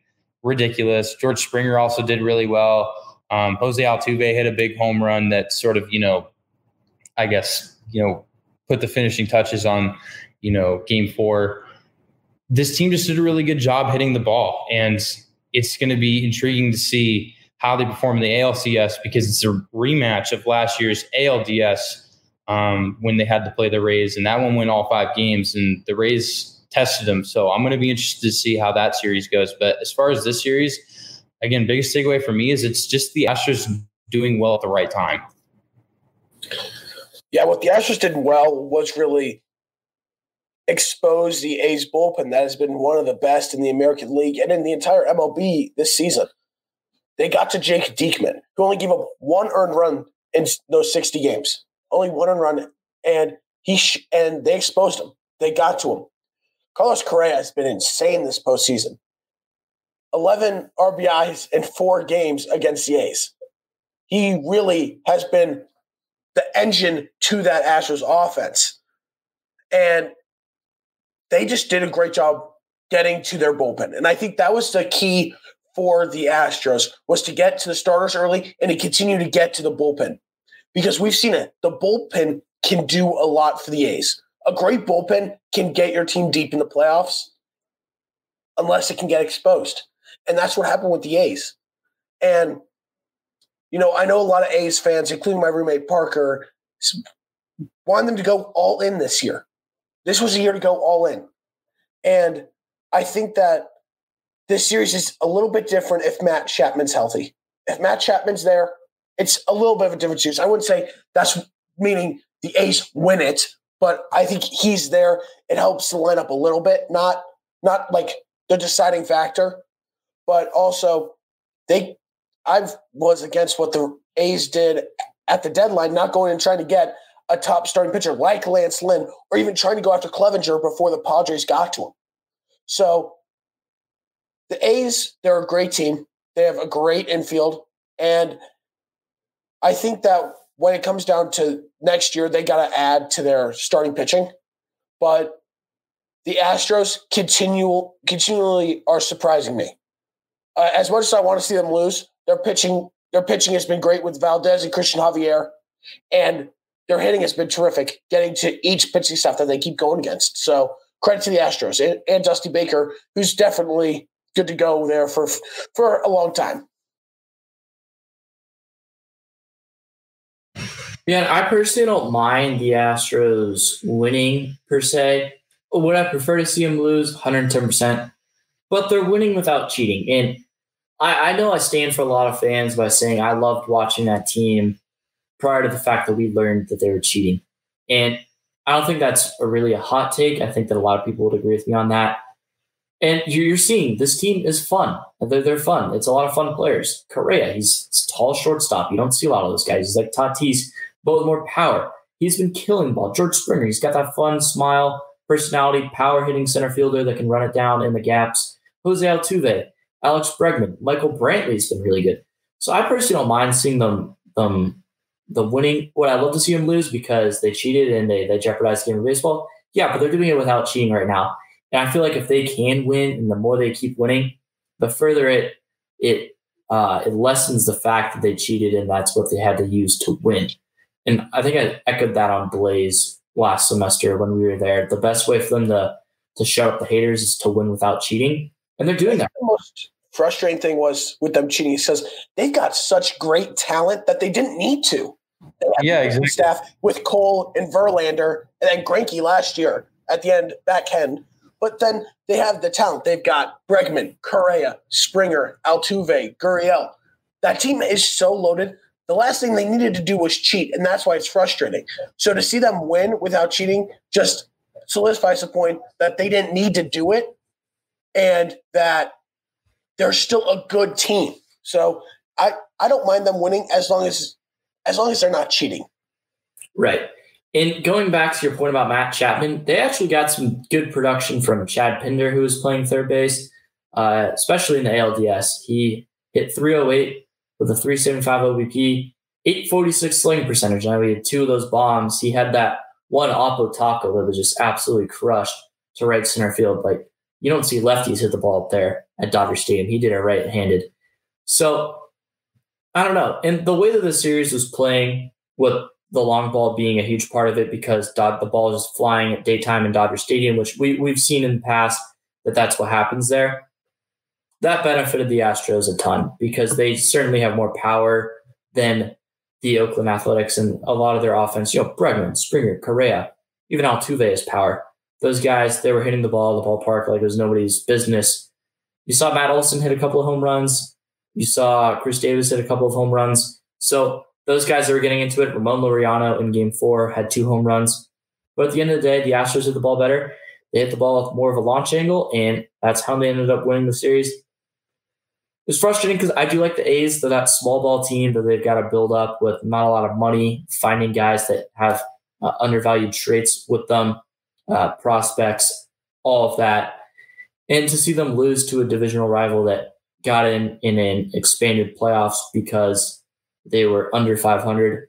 ridiculous. George Springer also did really well. Um, Jose Altuve hit a big home run that sort of, you know, I guess, you know, put the finishing touches on, you know, game four. This team just did a really good job hitting the ball. And it's going to be intriguing to see how they perform in the ALCS because it's a rematch of last year's ALDS um, when they had to play the Rays. And that one went all five games. And the Rays tested him. So I'm going to be interested to see how that series goes. But as far as this series, again, biggest takeaway for me is it's just the Astros doing well at the right time. Yeah, what the Astros did well was really expose the A's bullpen that has been one of the best in the American League and in the entire MLB this season. They got to Jake Diekman, who only gave up one earned run in those 60 games, only one earned run, and he sh- and they exposed him. They got to him. Carlos Correa has been insane this postseason. 11 RBIs in four games against the A's. He really has been the engine to that Astros offense. And they just did a great job getting to their bullpen. And I think that was the key for the Astros was to get to the starters early and to continue to get to the bullpen. Because we've seen it. The bullpen can do a lot for the A's a great bullpen can get your team deep in the playoffs unless it can get exposed. And that's what happened with the A's. And, you know, I know a lot of A's fans, including my roommate Parker, want them to go all in this year. This was a year to go all in. And I think that this series is a little bit different if Matt Chapman's healthy. If Matt Chapman's there, it's a little bit of a different series. I wouldn't say that's meaning the A's win it, but I think he's there. It helps the lineup a little bit, not not like the deciding factor, but also they. I was against what the A's did at the deadline, not going and trying to get a top starting pitcher like Lance Lynn, or even trying to go after Clevinger before the Padres got to him. So the A's, they're a great team. They have a great infield. And I think that when it comes down to next year, they got to add to their starting pitching. But the Astros continual continually are surprising me. Uh, as much as I want to see them lose, their pitching their pitching has been great with Valdez and Cristian Javier, and their hitting has been terrific, getting to each pitching staff that they keep going against. So credit to the Astros and, and Dusty Baker, who's definitely good to go there for for a long time. Yeah, I personally don't mind the Astros winning per se. Would I prefer to see them lose? 110%. But they're winning without cheating. And I, I know I stand for a lot of fans by saying I loved watching that team prior to the fact that we learned that they were cheating. And I don't think that's a really a hot take. I think that a lot of people would agree with me on that. And you're seeing this team is fun. They're, they're fun. It's a lot of fun players. Correa, he's, he's tall shortstop. You don't see a lot of those guys. He's like Tatis, but with more power. He's been killing ball. George Springer, he's got that fun smile, personality, power hitting center fielder that can run it down in the gaps. Jose Altuve, Alex Bregman, Michael Brantley's been really good. So I personally don't mind seeing them them the winning. What I love to see them lose because they cheated and they they jeopardized the game of baseball. Yeah, but they're doing it without cheating right now. And I feel like if they can win, and the more they keep winning, the further it it uh, it lessens the fact that they cheated and that's what they had to use to win. And I think I echoed that on Blaze last semester when we were there. The best way for them to to shut up the haters is to win without cheating, and they're doing that. The most frustrating thing was with them cheating. He says they've got such great talent that they didn't need to. Yeah, exactly. Staff with Cole and Verlander, and then Greinke last year at the end back end. But then they have the talent. They've got Bregman, Correa, Springer, Altuve, Gurriel. That team is so loaded. The last thing they needed to do was cheat, and that's why it's frustrating. So to see them win without cheating just solidifies the point that they didn't need to do it, and that they're still a good team. So I I don't mind them winning as long as as long as they're not cheating. Right. And going back to your point about Matt Chapman, they actually got some good production from Chad Pinder, who was playing third base, uh, especially in the ALDS. He hit 308 with a 375 OBP, 846 sling percentage. Now he had two of those bombs. He had that one Oppo Taco that was just absolutely crushed to right center field. Like you don't see lefties hit the ball up there at Dodger Stadium. He did it right handed. So I don't know. And the way that the series was playing with the long ball being a huge part of it because the ball is flying at daytime in Dodger Stadium, which we, we've seen in the past that that's what happens there. That benefited the Astros a ton because they certainly have more power than the Oakland Athletics and a lot of their offense. You know, Bregman, Springer, Correa, even Altuve has power. Those guys, they were hitting the ball at the ballpark like it was nobody's business. You saw Matt Olson hit a couple of home runs. You saw Khris Davis hit a couple of home runs. So those guys that were getting into it, Ramon Laureano in game four had two home runs. But at the end of the day, the Astros hit the ball better. They hit the ball with more of a launch angle, and that's how they ended up winning the series. It's frustrating because I do like the A's. They're that small ball team that they've got to build up with not a lot of money, finding guys that have uh, undervalued traits with them, uh, prospects, all of that. And to see them lose to a divisional rival that got in in an expanded playoffs because they were under 500.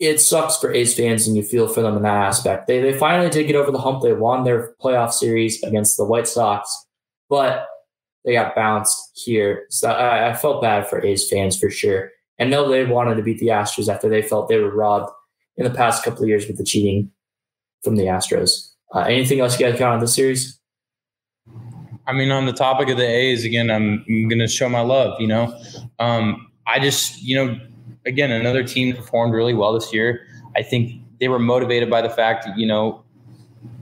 It sucks for A's fans, and you feel for them in that aspect. They they finally did get over the hump. They won their playoff series against the White Sox, but they got bounced here. So I, I felt bad for A's fans for sure. And no, they wanted to beat the Astros after they felt they were robbed in the past couple of years with the cheating from the Astros. Uh, anything else you guys got on this series? I mean, on the topic of the A's, again, I'm, I'm going to show my love. You know, um, I just, you know, again, another team performed really well this year. I think they were motivated by the fact that, you know,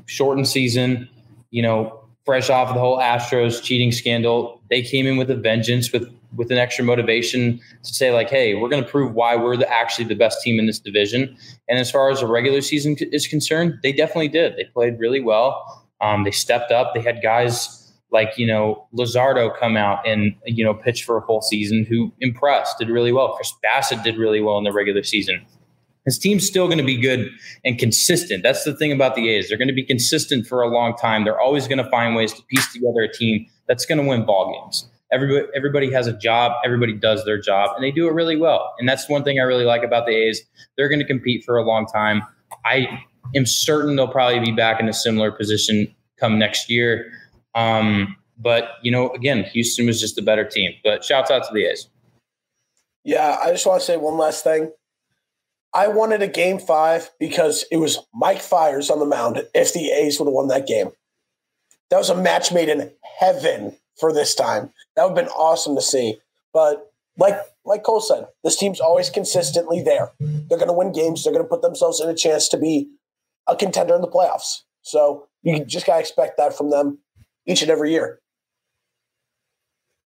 shortened season, you know, fresh off the whole Astros cheating scandal, they came in with a vengeance with with an extra motivation to say like, hey, we're going to prove why we're the, actually the best team in this division. And as far as the regular season is concerned, they definitely did. They played really well. Um, they stepped up. They had guys like you know Luzardo come out and you know pitch for a full season who impressed, did really well. Chris Bassitt did really well in the regular season. His team's still going to be good and consistent. That's the thing about the A's. They're going to be consistent for a long time. They're always going to find ways to piece together a team that's going to win ball games. Everybody, everybody has a job. Everybody does their job, and they do it really well. And that's one thing I really like about the A's. They're going to compete for a long time. I am certain they'll probably be back in a similar position come next year. Um, but you know, again, Houston was just a better team. But shouts out to the A's. Yeah, I just want to say one last thing. I wanted a game five because it was Mike Fiers on the mound if the A's would have won that game. That was a match made in heaven for this time. That would have been awesome to see. But like like Cole said, this team's always consistently there. They're going to win games. They're going to put themselves in a chance to be a contender in the playoffs. So you just got to expect that from them each and every year.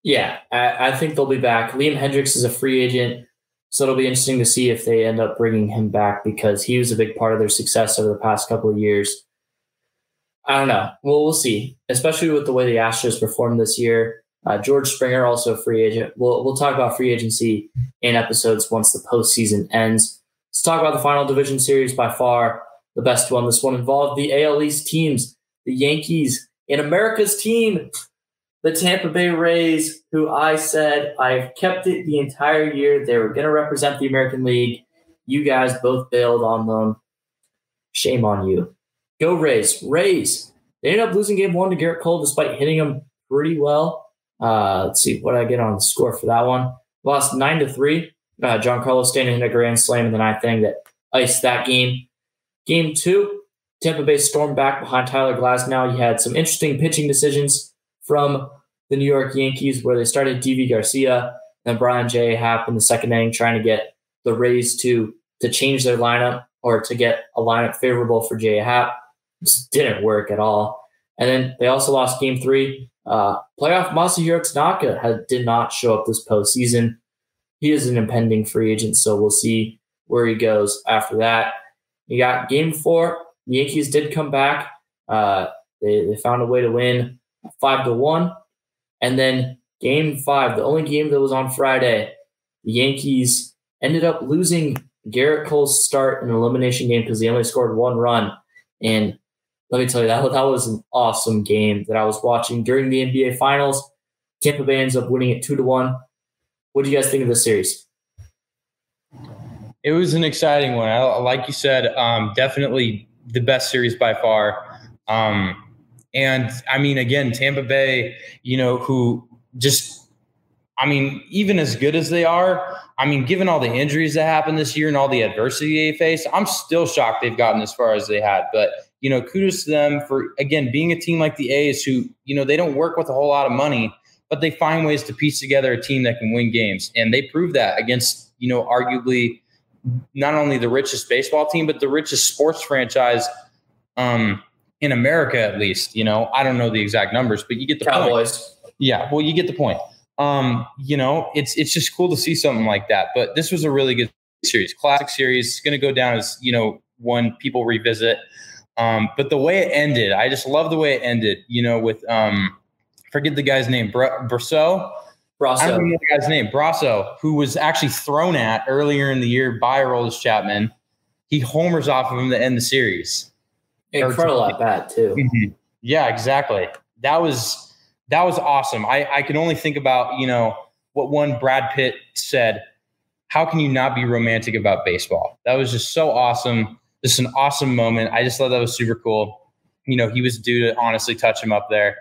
Yeah, I, I, think they'll be back. Liam Hendriks is a free agent, so it'll be interesting to see if they end up bringing him back because he was a big part of their success over the past couple of years. I don't know. Well, we'll see, especially with the way the Astros performed this year. Uh, George Springer, also free agent. We'll, we'll talk about free agency in episodes once the postseason ends. Let's talk about the final division series by far the best one. This one involved the AL East teams, the Yankees, and America's team, the Tampa Bay Rays, who I said I've kept it the entire year. They were going to represent the American League. You guys both bailed on them. Shame on you. Go Rays. Rays. They ended up losing game one to Gerrit Cole despite hitting him pretty well. Uh, let's see what I get on the score for that one. Lost nine to three. Uh, Giancarlo Stanton hit a grand slam in the ninth inning that iced that game. Game two, Tampa Bay stormed back behind Tyler Glasnow You had some interesting pitching decisions from the New York Yankees where they started Deivi Garcia and Brian J. Happ in the second inning trying to get the Rays to to change their lineup or to get a lineup favorable for J. Happ. This didn't work at all. And then they also lost game three. Uh, playoff Masahiro Tanaka had, did not show up this postseason. He is an impending free agent, so we'll see where he goes after that. You got game four. The Yankees did come back. Uh, they, they found a way to win five to one. And then game five, the only game that was on Friday, the Yankees ended up losing Gerrit Cole's start in elimination game because he only scored one run. And let me tell you, that, that was an awesome game that I was watching during the NBA Finals. Tampa Bay ends up winning it two to one. What do you guys think of this series? It was an exciting one. I, like you said, um, definitely the best series by far. Um, and I mean, again, Tampa Bay, you know, who just, I mean, even as good as they are, I mean, given all the injuries that happened this year and all the adversity they faced, I'm still shocked they've gotten as far as they had. But, you know, kudos to them for, again, being a team like the A's who, you know, they don't work with a whole lot of money, but they find ways to piece together a team that can win games. And they proved that against, you know, arguably not only the richest baseball team, but the richest sports franchise um, in America, at least. You know, I don't know the exact numbers, but you get the Cowboys. point. Yeah, well, you get the point. Um, you know, it's it's just cool to see something like that. But this was a really good series, classic series. It's going to go down as you know one people revisit. Um, but the way it ended, I just love the way it ended. You know, with um, forget the guy's name, Br- Brosseau. Brosseau. I don't know the guy's name, Brosseau, who was actually thrown at earlier in the year by Aroldis Chapman. He homers off of him to end the series. Incredible at bat too. Mm-hmm. Yeah, exactly. That was that was awesome. I I can only think about you know what one Brad Pitt said. How can you not be romantic about baseball? That was just so awesome. Just an awesome moment. I just thought that was super cool. You know, he was due to honestly touch him up there,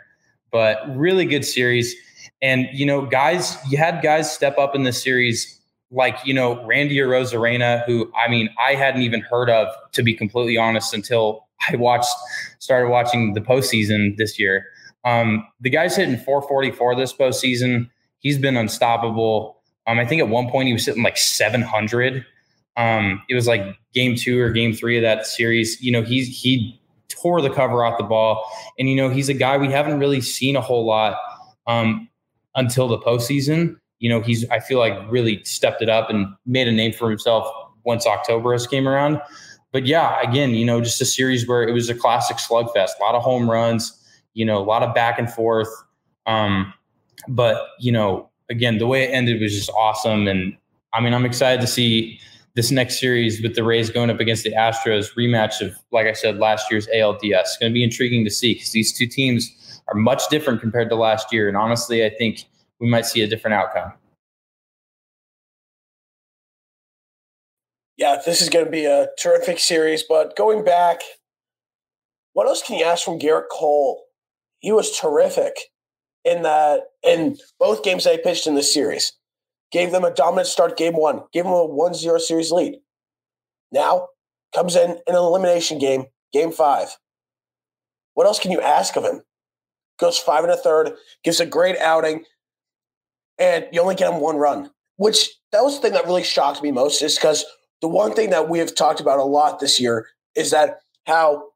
but really good series. And you know, guys, you had guys step up in the series like you know Randy Arozarena, who I mean I hadn't even heard of to be completely honest until I watched started watching the postseason this year. Um, the guy's hitting 444 this postseason. He's been unstoppable. Um, I think at one point he was hitting like 700. Um, it was like game two or game three of that series. You know, he's he tore the cover off the ball, and you know he's a guy we haven't really seen a whole lot um, until the postseason. You know, he's I feel like really stepped it up and made a name for himself once October has came around but yeah, again, you know, just a series where it was a classic slugfest, a lot of home runs, you know, a lot of back and forth. Um, but you know, again, the way it ended was just awesome, and I mean, I'm excited to see this next series with the Rays going up against the Astros rematch of, like I said, last year's ALDS. It's going to be intriguing to see because these two teams are much different compared to last year. And honestly, I think we might see a different outcome. Yeah, this is going to be a terrific series. But going back, what else can you ask from Gerrit Cole? He was terrific in that in both games they pitched in this series. Gave them a dominant start game one, gave them a 1-0 series lead. Now comes in an elimination game, game five. What else can you ask of him? Goes five and a third, gives a great outing, and you only get him one run. Which that was the thing that really shocked me most, is because the one thing that we have talked about a lot this year is that how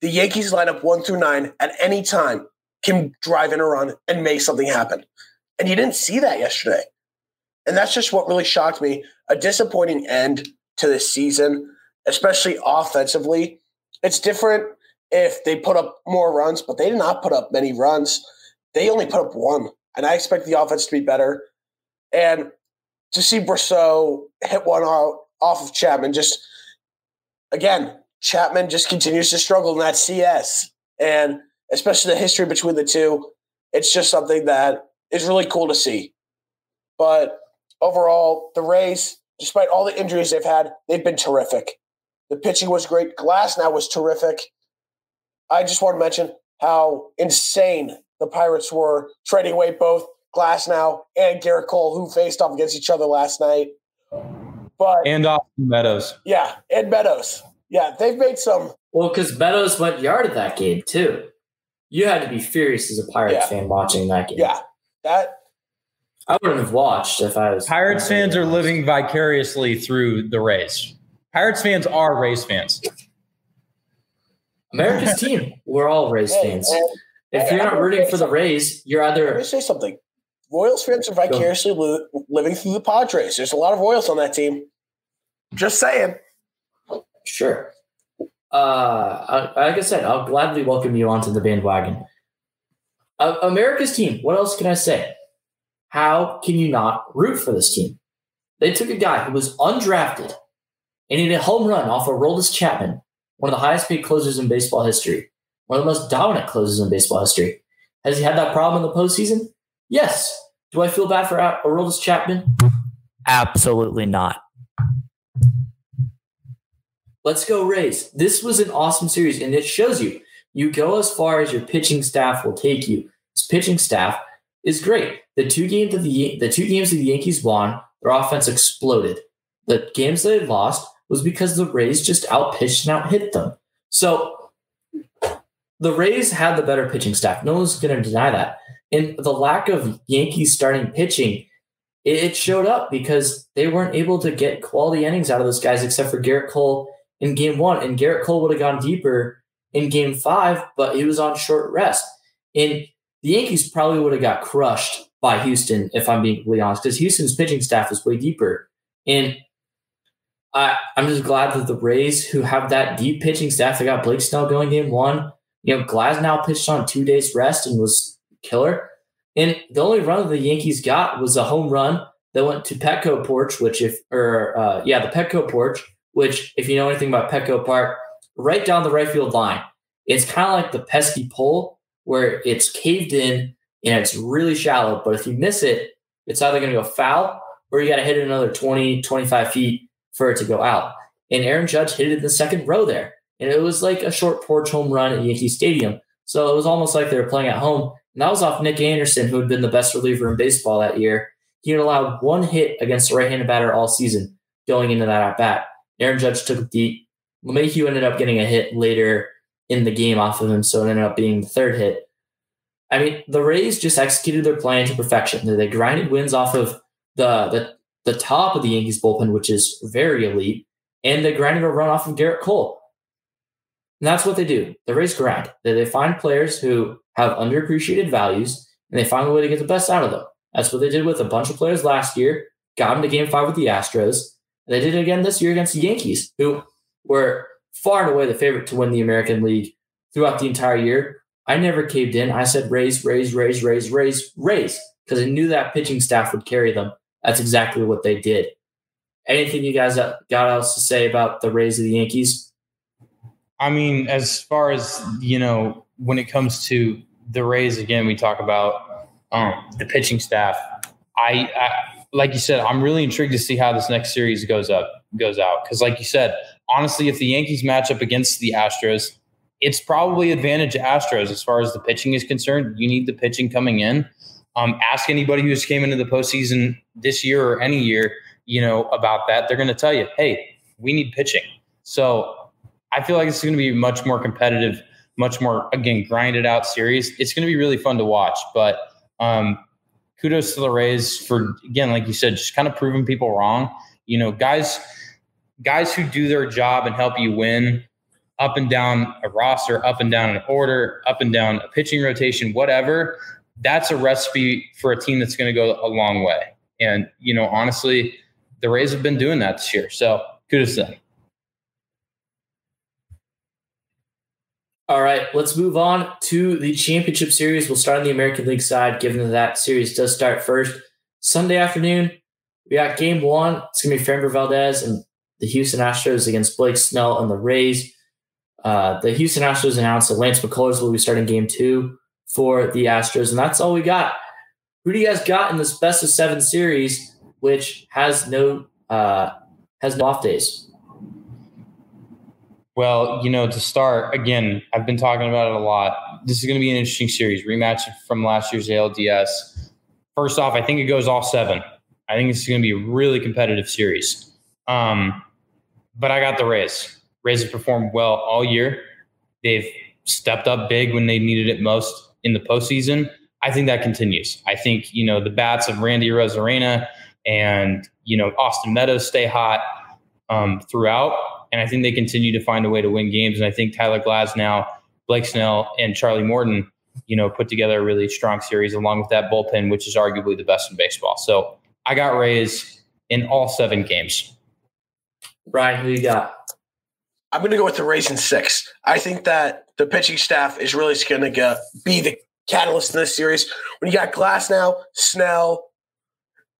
the Yankees lineup one through nine at any time can drive in a run and make something happen. And you didn't see that yesterday. And that's just what really shocked me. A disappointing end to this season, especially offensively. It's different if they put up more runs, but they did not put up many runs. They only put up one. And I expect the offense to be better. And to see Brosseau hit one out off of Chapman, just again, Chapman just continues to struggle in that CS. And especially the history between the two, it's just something that is really cool to see. But overall, the Rays, despite all the injuries they've had, they've been terrific. The pitching was great. Glasnow was terrific. I just want to mention how insane the Pirates were trading away both Glasnow and Gerrit Cole, who faced off against each other last night. But and Austin Meadows. Yeah, and Meadows. Yeah, they've made some. Well, because Meadows went yard at that game too. You had to be furious as a Pirates Yeah. fan watching that game. Yeah, that I wouldn't have watched if I was. Pirates fans are living vicariously through the Rays. Pirates fans are Rays fans. America's team. We're all Rays hey, fans. and If you're not rooting for the Rays, you're let me either say something. Royals fans are vicariously li- living through the Padres. There's a lot of Royals on that team. Just saying. sure. Uh, like I said, I'll gladly welcome you onto the bandwagon. Uh, America's team. What else can I say? How can you not root for this team? They took a guy who was undrafted and he hit a home run off of Aroldis Chapman, one of the highest paid closers in baseball history, one of the most dominant closers in baseball history. Has he had that problem in the postseason? Yes. Do I feel bad for Aroldis Chapman? Absolutely not. Let's go Rays. This was an awesome series, and it shows you you go as far as your pitching staff will take you. This pitching staff is great. The two games of the the two games that the Yankees won, their offense exploded. The games that they lost was because the Rays just outpitched and outhit them. So the Rays had the better pitching staff. No one's going to deny that. And the lack of Yankees starting pitching, it, showed up because they weren't able to get quality innings out of those guys except for Gerrit Cole in game one. And Gerrit Cole would have gone deeper in game five, but he was on short rest. And the Yankees probably would have got crushed by Houston, if I'm being completely honest, because Houston's pitching staff is way deeper. And I, I'm just glad that the Rays, who have that deep pitching staff, they got Blake Snell going game one. You know, Glasnow pitched on two days rest and was killer. And the only run the Yankees got was a home run that went to Petco Porch, which if or uh, yeah, the Petco Porch, which if you know anything about Petco Park, right down the right field line. It's kind of like the pesky pole where it's caved in and it's really shallow. But if you miss it, it's either going to go foul or you got to hit it another 20, 25 feet for it to go out. And Aaron Judge hit it in the second row there. And it was like a short porch home run at Yankee Stadium. So it was almost like they were playing at home. And that was off Nick Anderson, who had been the best reliever in baseball that year. He had allowed one hit against a right-handed batter all season going into that at bat. Aaron Judge took it deep. LeMahieu ended up getting a hit later in the game off of him, so it ended up being the third hit. I mean, the Rays just executed their plan to perfection. They grinded wins off of the the, the top of the Yankees bullpen, which is very elite, and they grinded a run off of Gerrit Cole. And that's what they do. They Rays grind. They, they find players who have underappreciated values, and they find a way to get the best out of them. That's what they did with a bunch of players last year. Got them to Game Five with the Astros. And they did it again this year against the Yankees, who were far and away the favorite to win the American League throughout the entire year. I never caved in. I said Rays, Rays, Rays, Rays, Rays, Rays, because I knew that pitching staff would carry them. That's exactly what they did. anything you guys got else to say about the Rays of the Yankees? I mean, as far as you know, when it comes to the Rays, again, we talk about um, the pitching staff. I, I, like you said, I'm really intrigued to see how this next series goes up goes out because, like you said, honestly, if the Yankees match up against the Astros, it's probably advantage Astros as far as the pitching is concerned. You need the pitching coming in. Um, ask anybody who's came into the postseason this year or any year, you know, about that. They're going to tell you, hey, we need pitching. So I feel like it's going to be much more competitive, much more again grinded out series. It's going to be really fun to watch. But um, kudos to the Rays for again, like you said, just kind of proving people wrong. You know, guys, guys who do their job and help you win up and down a roster, up and down an order, up and down a pitching rotation, whatever. That's a recipe for a team that's going to go a long way. And you know, honestly, the Rays have been doing that this year. So kudos to them. All right, let's move on to the championship series. We'll start on the American League side, given that that series does start first. Sunday afternoon, we got game one. It's going to be Framber Valdez and the Houston Astros against Blake Snell and the Rays. Uh, the Houston Astros announced that Lance McCullers will be starting game two for the Astros, and that's all we got. Who do you guys got in this best of seven series, which has no uh, has no off days? Well, you know, to start, again, I've been talking about it a lot. This is going to be an interesting series, rematch from last year's ALDS. First off, I think it goes all seven. I think it's going to be a really competitive series. Um, but I got the Rays. Rays have performed well all year. They've stepped up big when they needed it most in the postseason. I think that continues. I think, you know, the bats of Randy Arozarena and, you know, Austin Meadows stay hot um, throughout and I think they continue to find a way to win games. And I think Tyler Glasnow, Blake Snell, and Charlie Morton, you know, put together a really strong series along with that bullpen, which is arguably the best in baseball. So I got Rays in all seven games. Brian, who you got? I'm going to go with the Rays in six. I think that the pitching staff is really going to be the catalyst in this series. When you got Glasnow, Snell,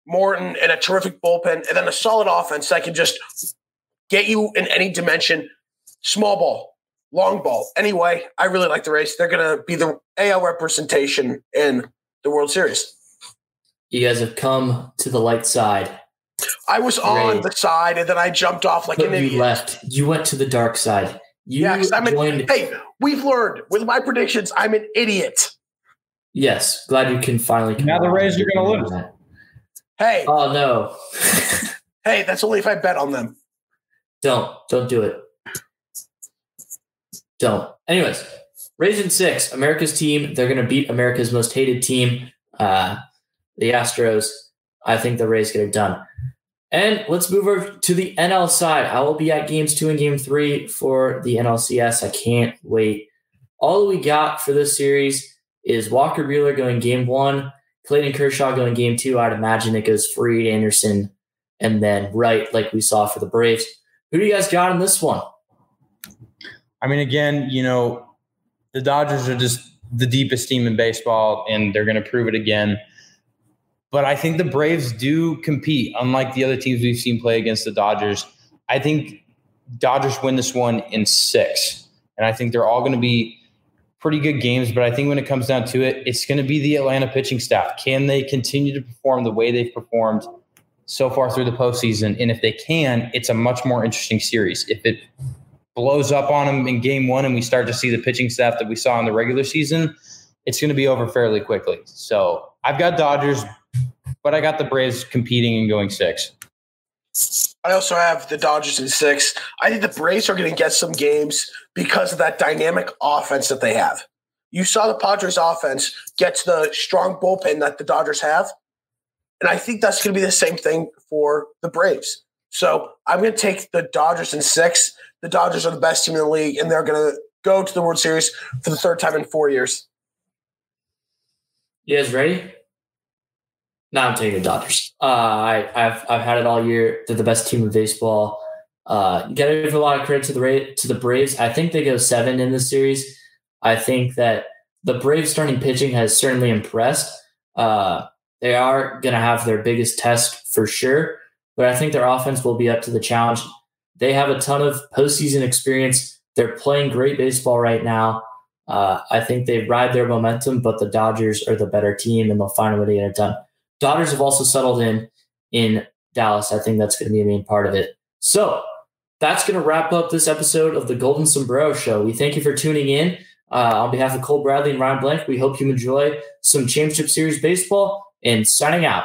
Morton, and a terrific bullpen, and then a solid offense that can just get you in any dimension, small ball, long ball. Anyway, I really like the race. They're going to be the AL representation in the World Series. You guys have come to the light side. I was on the side and then I jumped off like but an idiot. You left. You went to the dark side. You yeah, I'm joined. An, hey, we've learned with my predictions. I'm an idiot. Yes, glad you can finally. Now the Rays are going to lose. Hey. Oh no. hey, that's only if I bet on them. Don't. Don't do it. Don't. Anyways, Rays six, America's team. They're going to beat America's most hated team, uh, the Astros. I think the Rays get it done. And let's move over to the NL side. I will be at games two and game three for the NLCS. I can't wait. All we got for this series is Walker Buehler going game one, Clayton Kershaw going game two. I'd imagine it goes Fried, Anderson, and then Wright, like we saw for the Braves. Who do you guys got in this one? I mean, again, you know, the Dodgers are just the deepest team in baseball, and they're going to prove it again. But I think the Braves do compete, unlike the other teams we've seen play against the Dodgers. I think Dodgers win this one in six. And I think they're all going to be pretty good games. But I think when it comes down to it, it's going to be the Atlanta pitching staff. Can they continue to perform the way they've performed so far through the postseason. And if they can, it's a much more interesting series. If it blows up on them in game one and we start to see the pitching staff that we saw in the regular season, it's going to be over fairly quickly. So I've got Dodgers, but I got the Braves competing and going six. I also have the Dodgers in six. I think the Braves are going to get some games because of that dynamic offense that they have. You saw the Padres offense get to the strong bullpen that the Dodgers have. And I think that's going to be the same thing for the Braves. So I'm going to take the Dodgers in six. The Dodgers are the best team in the league, and they're going to go to the World Series for the third time in four years. You guys ready? Now I'm taking the Dodgers. Uh, I, have I've had it all year. They're the best team in baseball. Uh, got to give a lot of credit to the to the Braves. I think they go seven in this series. I think that the Braves starting pitching has certainly impressed. Uh, they are going to have their biggest test for sure. but I think their offense will be up to the challenge. They have a ton of postseason experience. They're playing great baseball right now. Uh, I think they ride their momentum, but the Dodgers are the better team and they'll find a way to get it done. Dodgers have also settled in in Dallas. I think that's going to be a main part of it. So that's going to wrap up this episode of the Golden Sombrero Show. We thank you for tuning in. Uh, on behalf of Cole Bradley and Ryan Blank, we hope you enjoy some championship series baseball and signing out.